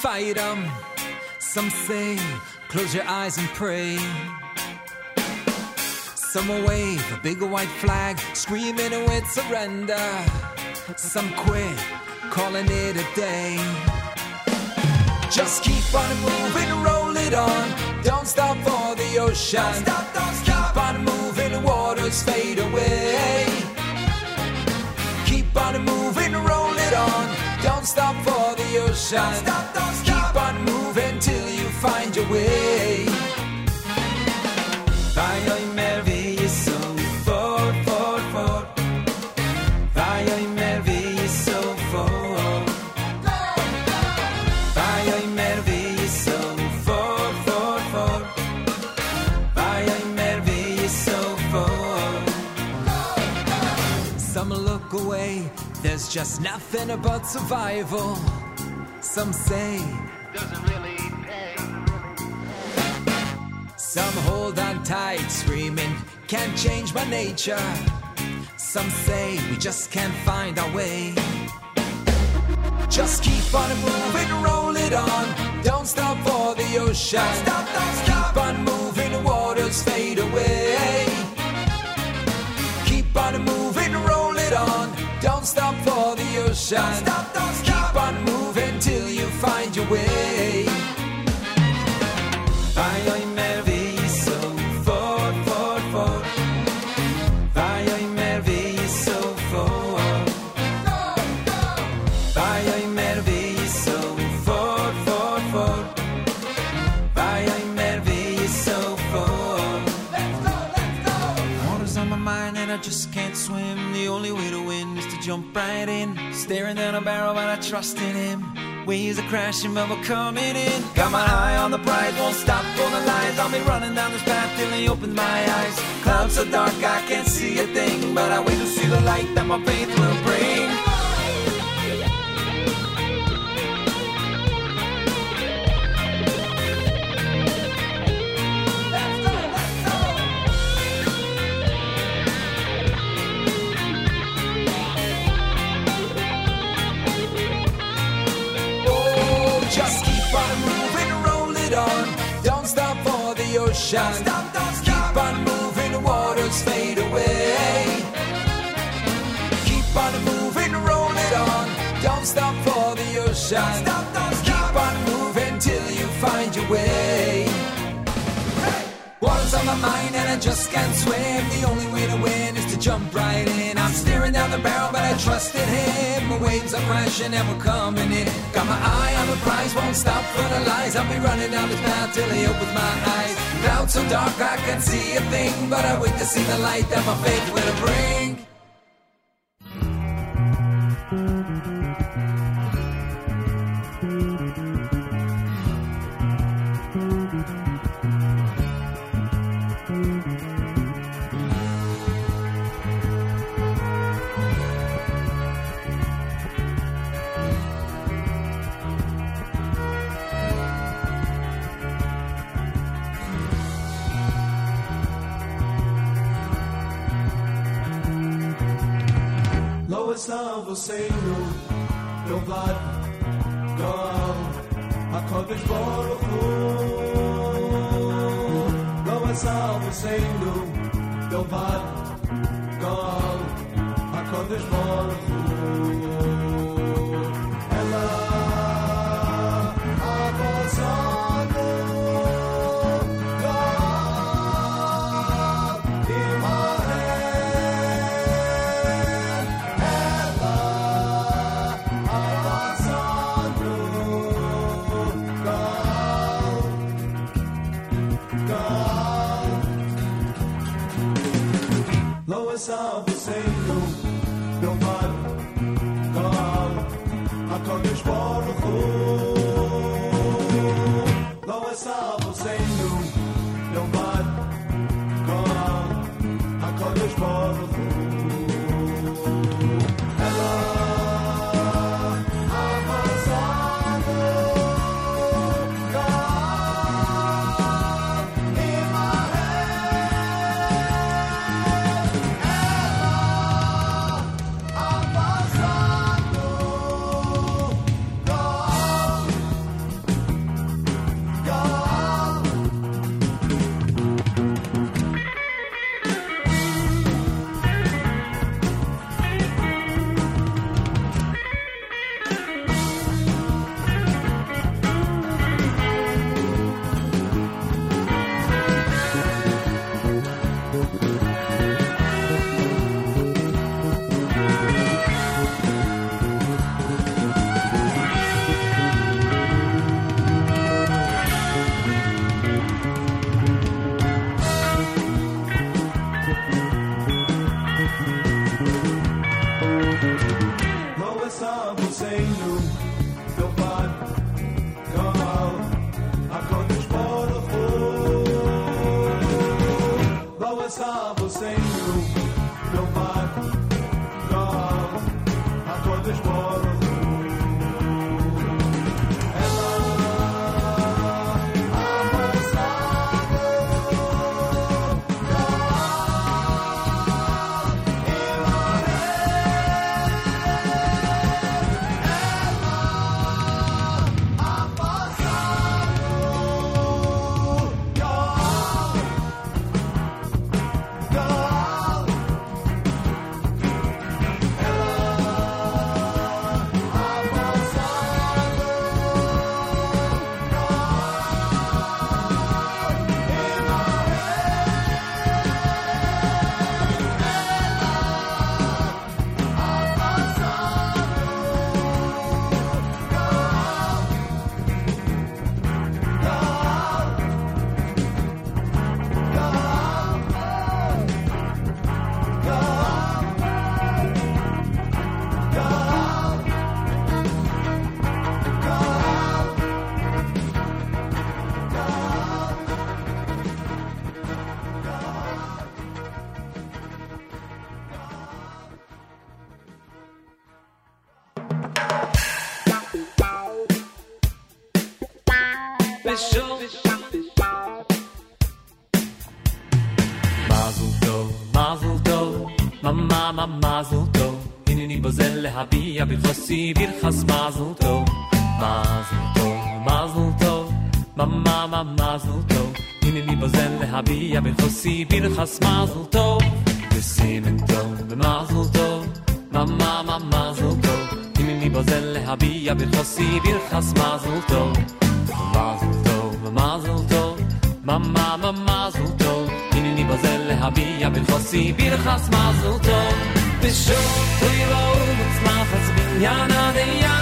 fight 'em. Some say, close your eyes and pray. Some will wave a big white flag, screaming with surrender. Some quit, calling it a day. Just keep on moving, roll it on. Don't stop for the ocean. Don't stop, don't stop. Keep on moving, the waters fade away. Keep on moving, roll it on. Don't stop for the ocean. Don't stop, just nothing about survival. Some say doesn't really pay. Some hold on tight, screaming, can't change my nature. Some say we just can't find our way. Just keep on moving, roll it on. Don't stop for the ocean. Stop. The barrel, but I trust in him. Waves are crashing, but we're coming in. Got my eye on the prize, won't stop for the lies. I'll be running down this path till he opens my eyes. Clouds so dark, I can't see a thing, but I wait to see the light that my faith will bring. Ocean. Stop, don't stop. Keep on moving, the waters fade away. Keep on moving, roll it on. Don't stop for the ocean. Stop, don't stop. Keep on moving till you find your way. Water's on my mind and I just can't swim. The only way to win jump right in. I'm staring down the barrel, but I trust in him. The waves are crashing and we're coming in. Got my eye on the prize, won't stop for the lies. I'll be running down this path till he opens my eyes. Clouds so dark I can't see a thing, but I wait to see the light that my faith will bring. salvo, Senhor. Louvado, Gal, HaKodesh Baruch Hu. Não é salvo, Senhor. Louvado, Gal, HaKodesh Baruch Hu. sie wir has mazel tov mazel tov mazel tov. Mama mama mazel tov. In ni bozen le habi ya ben khosi bir has mazel tov. Besimen tov mazel tov. Mama mama mazel tov. In ni bozen le habi ya ben khosi bir has mazel tov. Mazel tov mazel mama mama mazel tov. In ni bozen le habi ya ben khosi bir has mazel tov. Bishon tu yavum tsmachas Ja, na, de.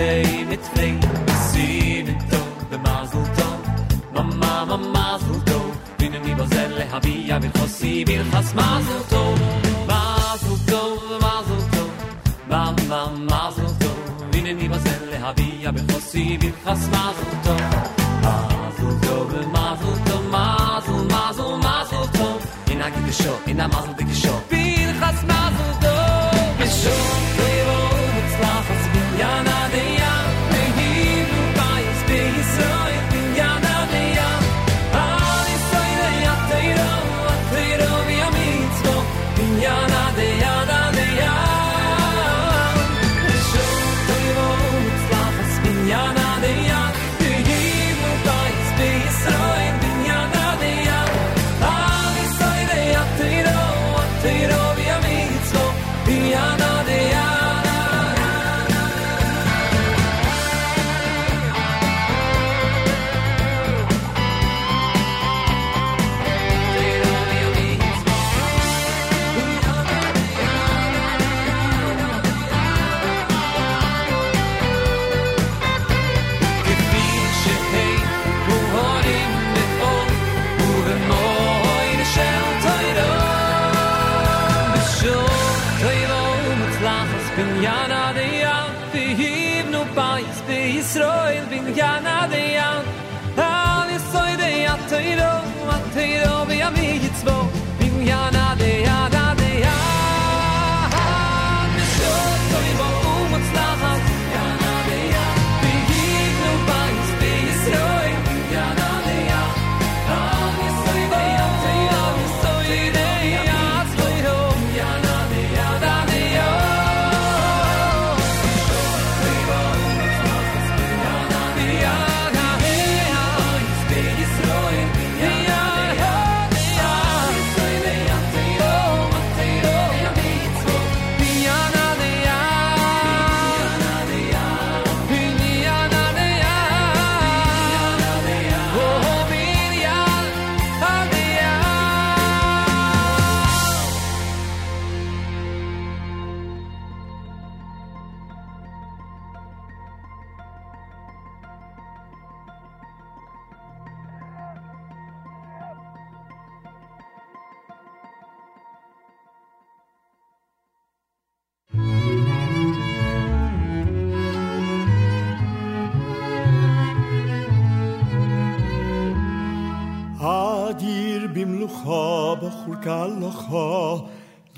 Simchei, mit frei, simen tov, be mazel tov, mama, mama, mazel tov. In a mi bazel lehavia, bir chosi, bir chas mazel tov, mazel tov, mazel tov, mama, mazel tov. In a mi bazel lehavia, bir chosi, bir chas mazel tov, mazel tov, mazel tov, mazel, mazel, mazel tov. In a in a mazel dike shop,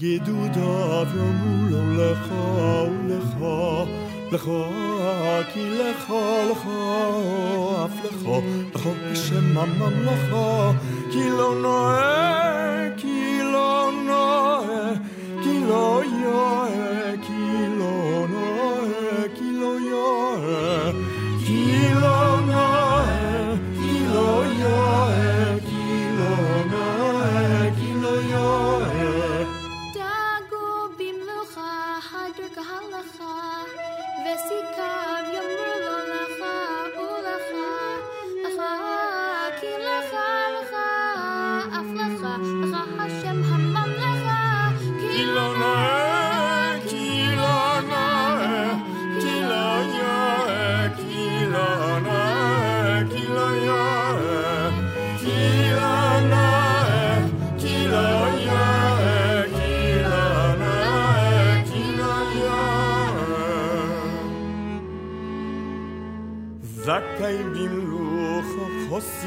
גדודיו יאמרו לו לך ולך, לך כי לך לך אף לך, לך בשם הממלכה, כי לא נועה,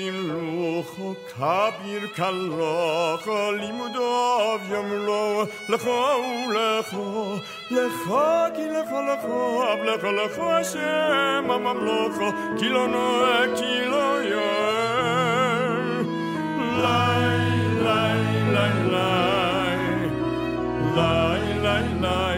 Kabin Lucho, Kabir Kaloko, Limudov, Yamlo, Lako, Lako, Lako, Kilako, Lako, Lako, Lako, Hashem, Mamam Loko, Kilo Noe, Kilo Yoem. Lai, lai, lai, lai, lai, lai, lai, lai,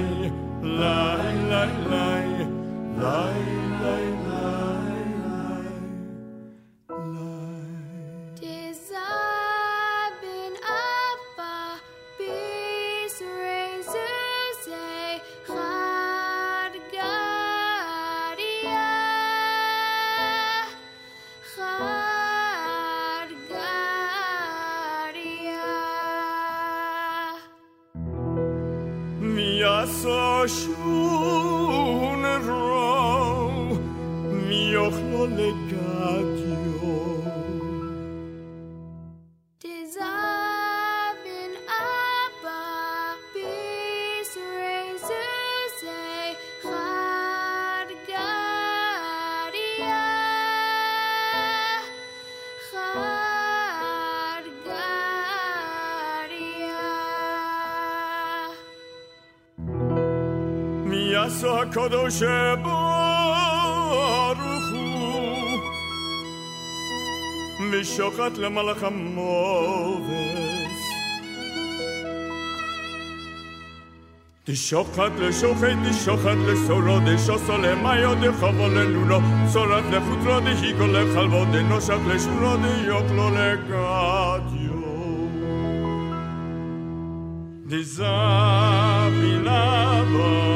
خودش بارخو قتل شوخه موفس قتل سورا دشاقت ساله مایا دی خوال نورا سارت لفوت را دهیگل خلوا دنوشت لشورا دیاقلو لگادیو دیزا بینابا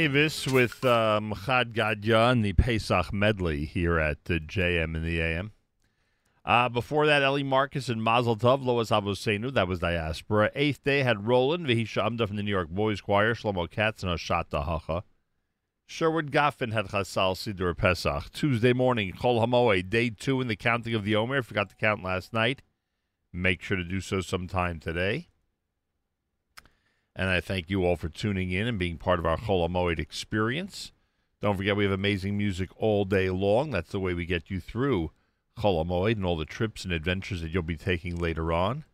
Davis with um, Chad Gadya and the Pesach medley here at the JM in the AM. Uh, before that, Ellie Marcus and Mazel Tov, Lois Avosenu, that was Diaspora. Eighth day had Roland, Vihisha Amda from the New York Boys Choir, Shlomo Katz and Oshat Hacha. Sherwood Goffin had Chasal Siddur Pesach. Tuesday morning, Chol Hamoe, day two in the counting of the Omer. Forgot to count last night. Make sure to do so sometime today. And I thank you all for tuning in and being part of our Chol Hamoed experience. Don't forget, we have amazing music all day long. That's the way we get you through Chol Hamoed and all the trips and adventures that you'll be taking later on.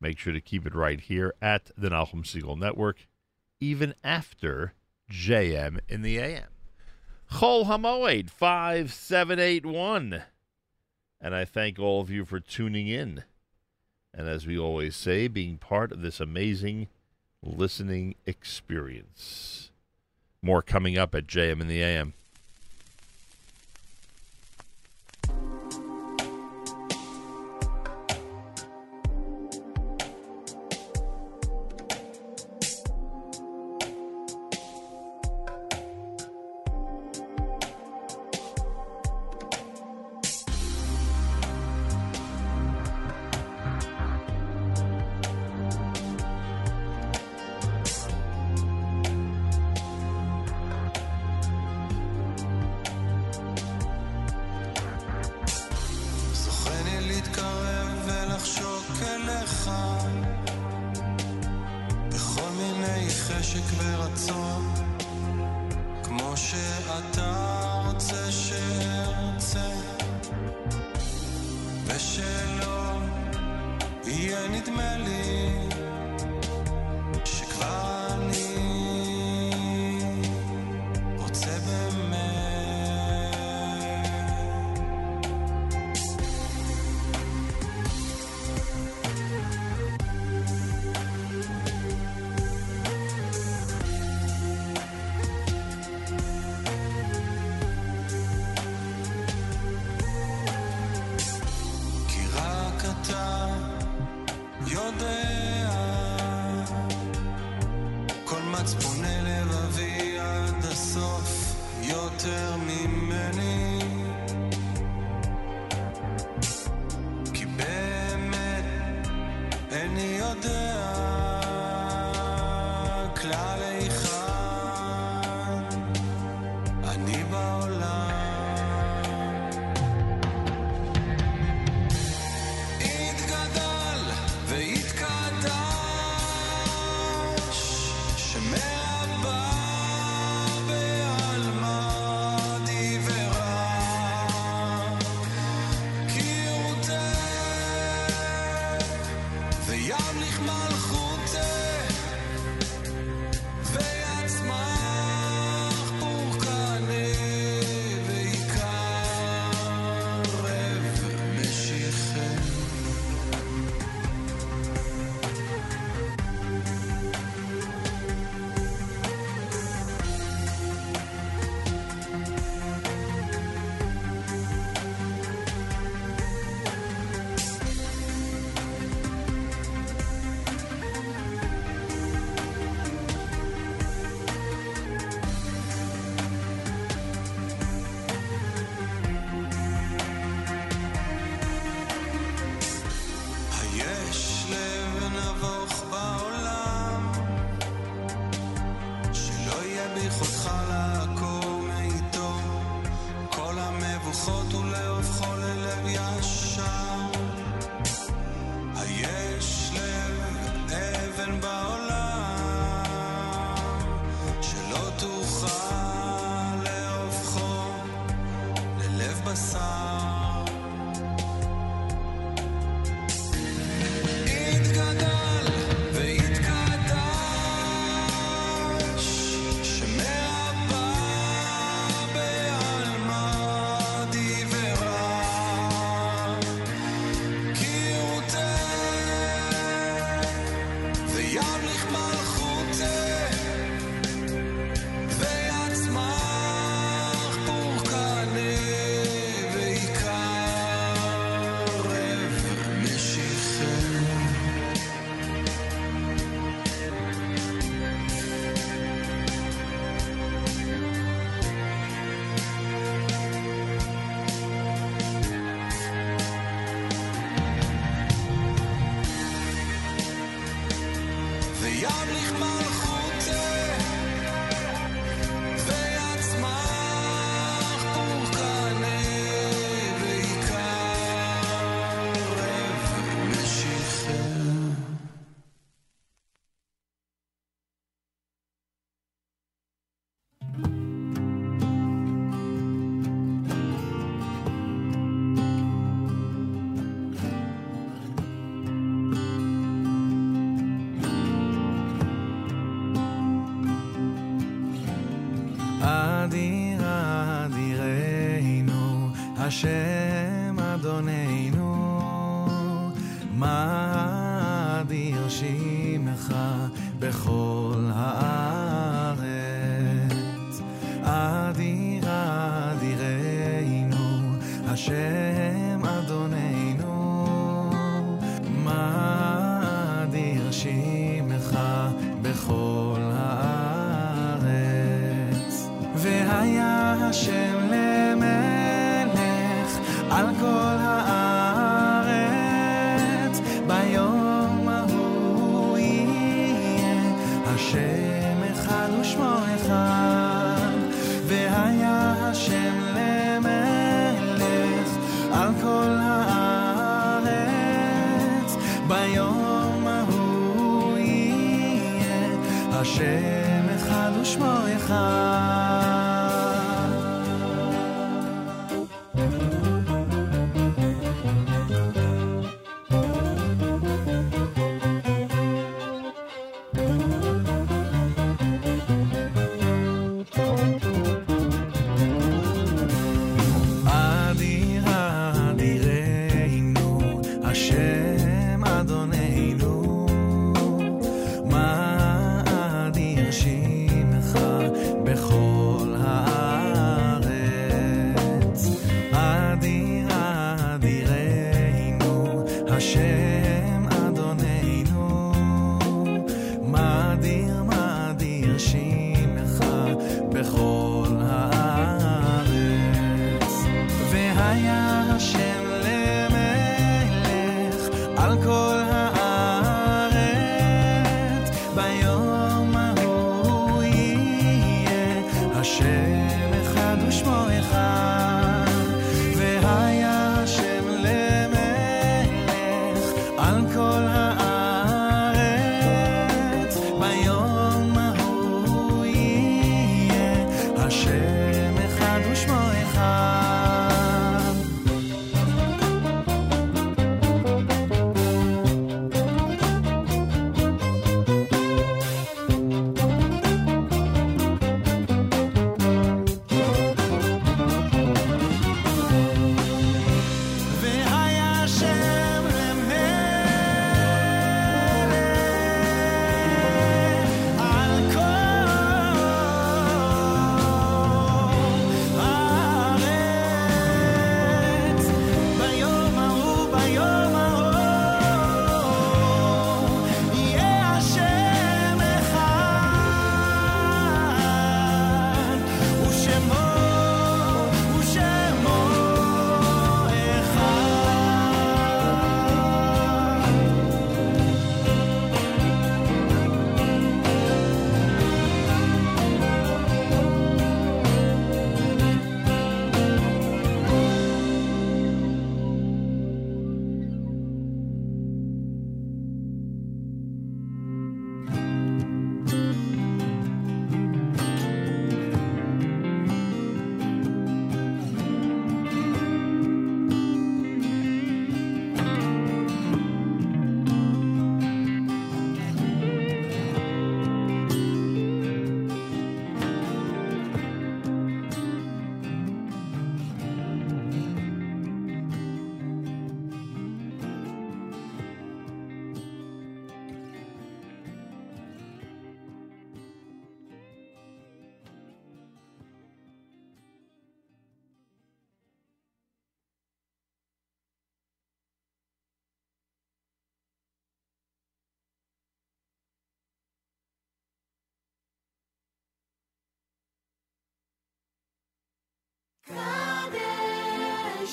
Make sure to keep it right here at the Nachum Segal Network, even after JM in the AM. Chol Hamoed 5781. And I thank all of you for tuning in. And as we always say, being part of this amazing listening experience. More coming up at JM in the AM.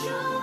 show.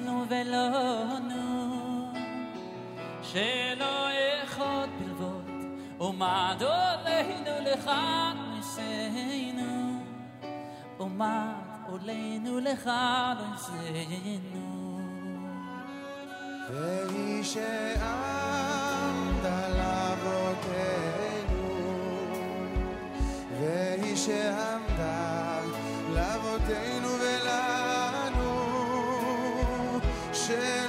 עלינו ולא נו שלא אחד בלבוד ומד עלינו לכאן נשאנו ומד עלינו לכאן נשאנו והיא שעמד עליו אותנו והיא שעמדה לאבותינו share.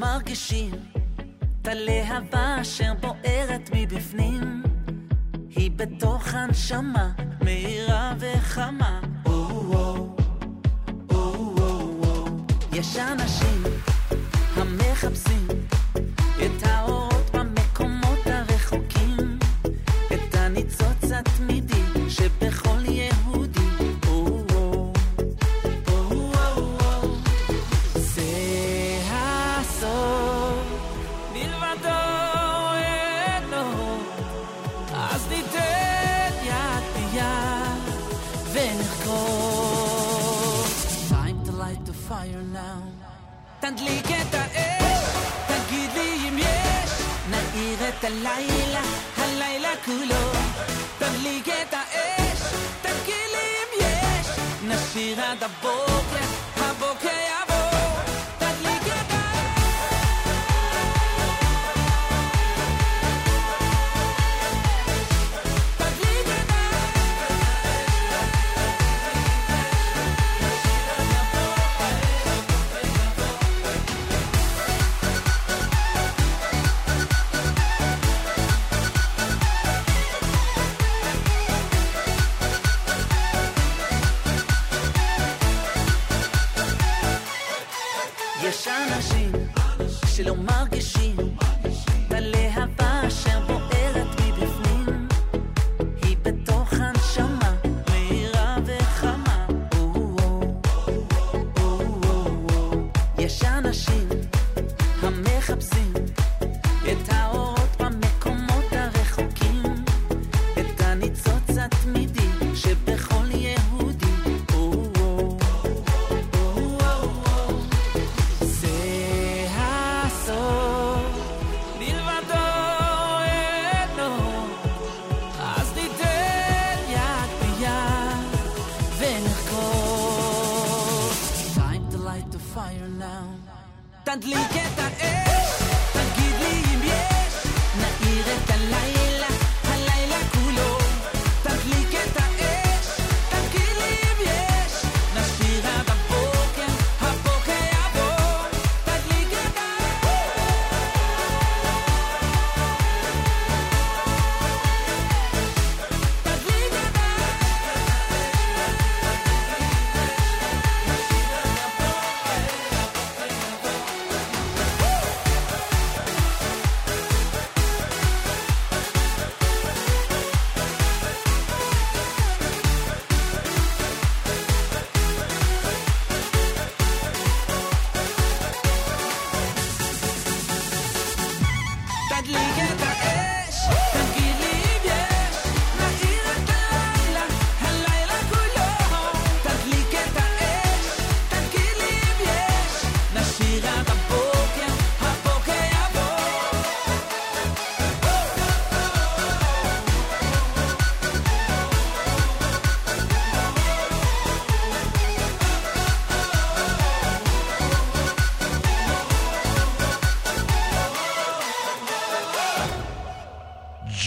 מרגישים את הלהבה אשר בוערת מבפנים היא בתוך הנשמה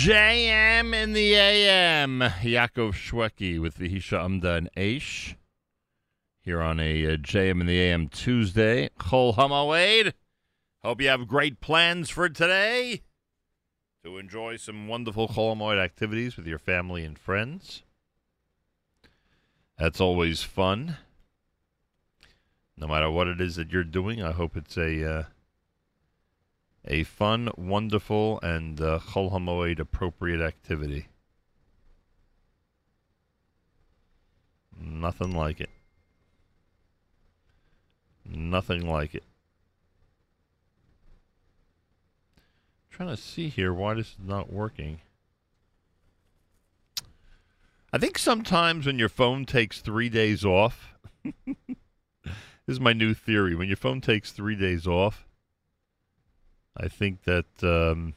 JM in the AM. Yaakov Shwekey with Vihisha Amda and Aish. Here on a uh, JM in the AM Tuesday. Chol Hamoed. Hope you have great plans for today to enjoy some wonderful Chol Hamoed activities with your family and friends. That's always fun. No matter what it is that you're doing, I hope it's a uh, a fun, wonderful, and uh, Chol Hamoed appropriate activity. Nothing like it. Nothing like it. trying to see here why this is not working. I think sometimes when your phone takes three days off, this is my new theory. When your phone takes three days off, I think that um,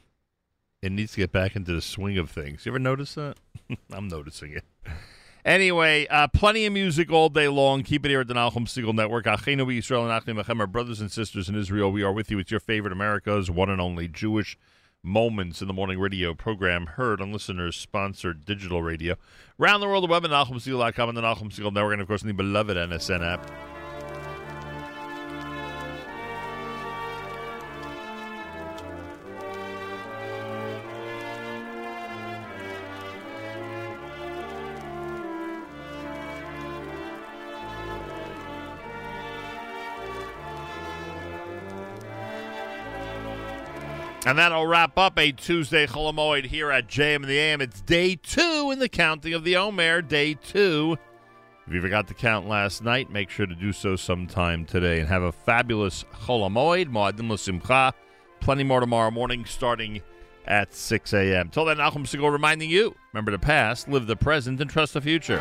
it needs to get back into the swing of things. You ever notice that? I'm noticing it. Anyway, uh, plenty of music all day long. Keep it here at the Nachum Segal Network. Achenu Yisrael and Achim Lachem, our brothers and sisters in Israel. We are with you. It's your favorite America's one and only Jewish Moments in the Morning radio program, heard on listeners-sponsored digital radio. Around the world, the web at NachumSegal.com and the Nachum Segal Network, and of course, the beloved NSN app. And that'll wrap up a Tuesday Chol HaMoed here at JM in the AM. It's day two in the counting of the Omer, day two. If you forgot to count last night, make sure to do so sometime today. And have a fabulous Chol HaMoed, Moadim L'Simcha. Plenty more tomorrow morning starting at 6 a.m. Till then, Nachum Segal reminding you, remember the past, live the present, and trust the future.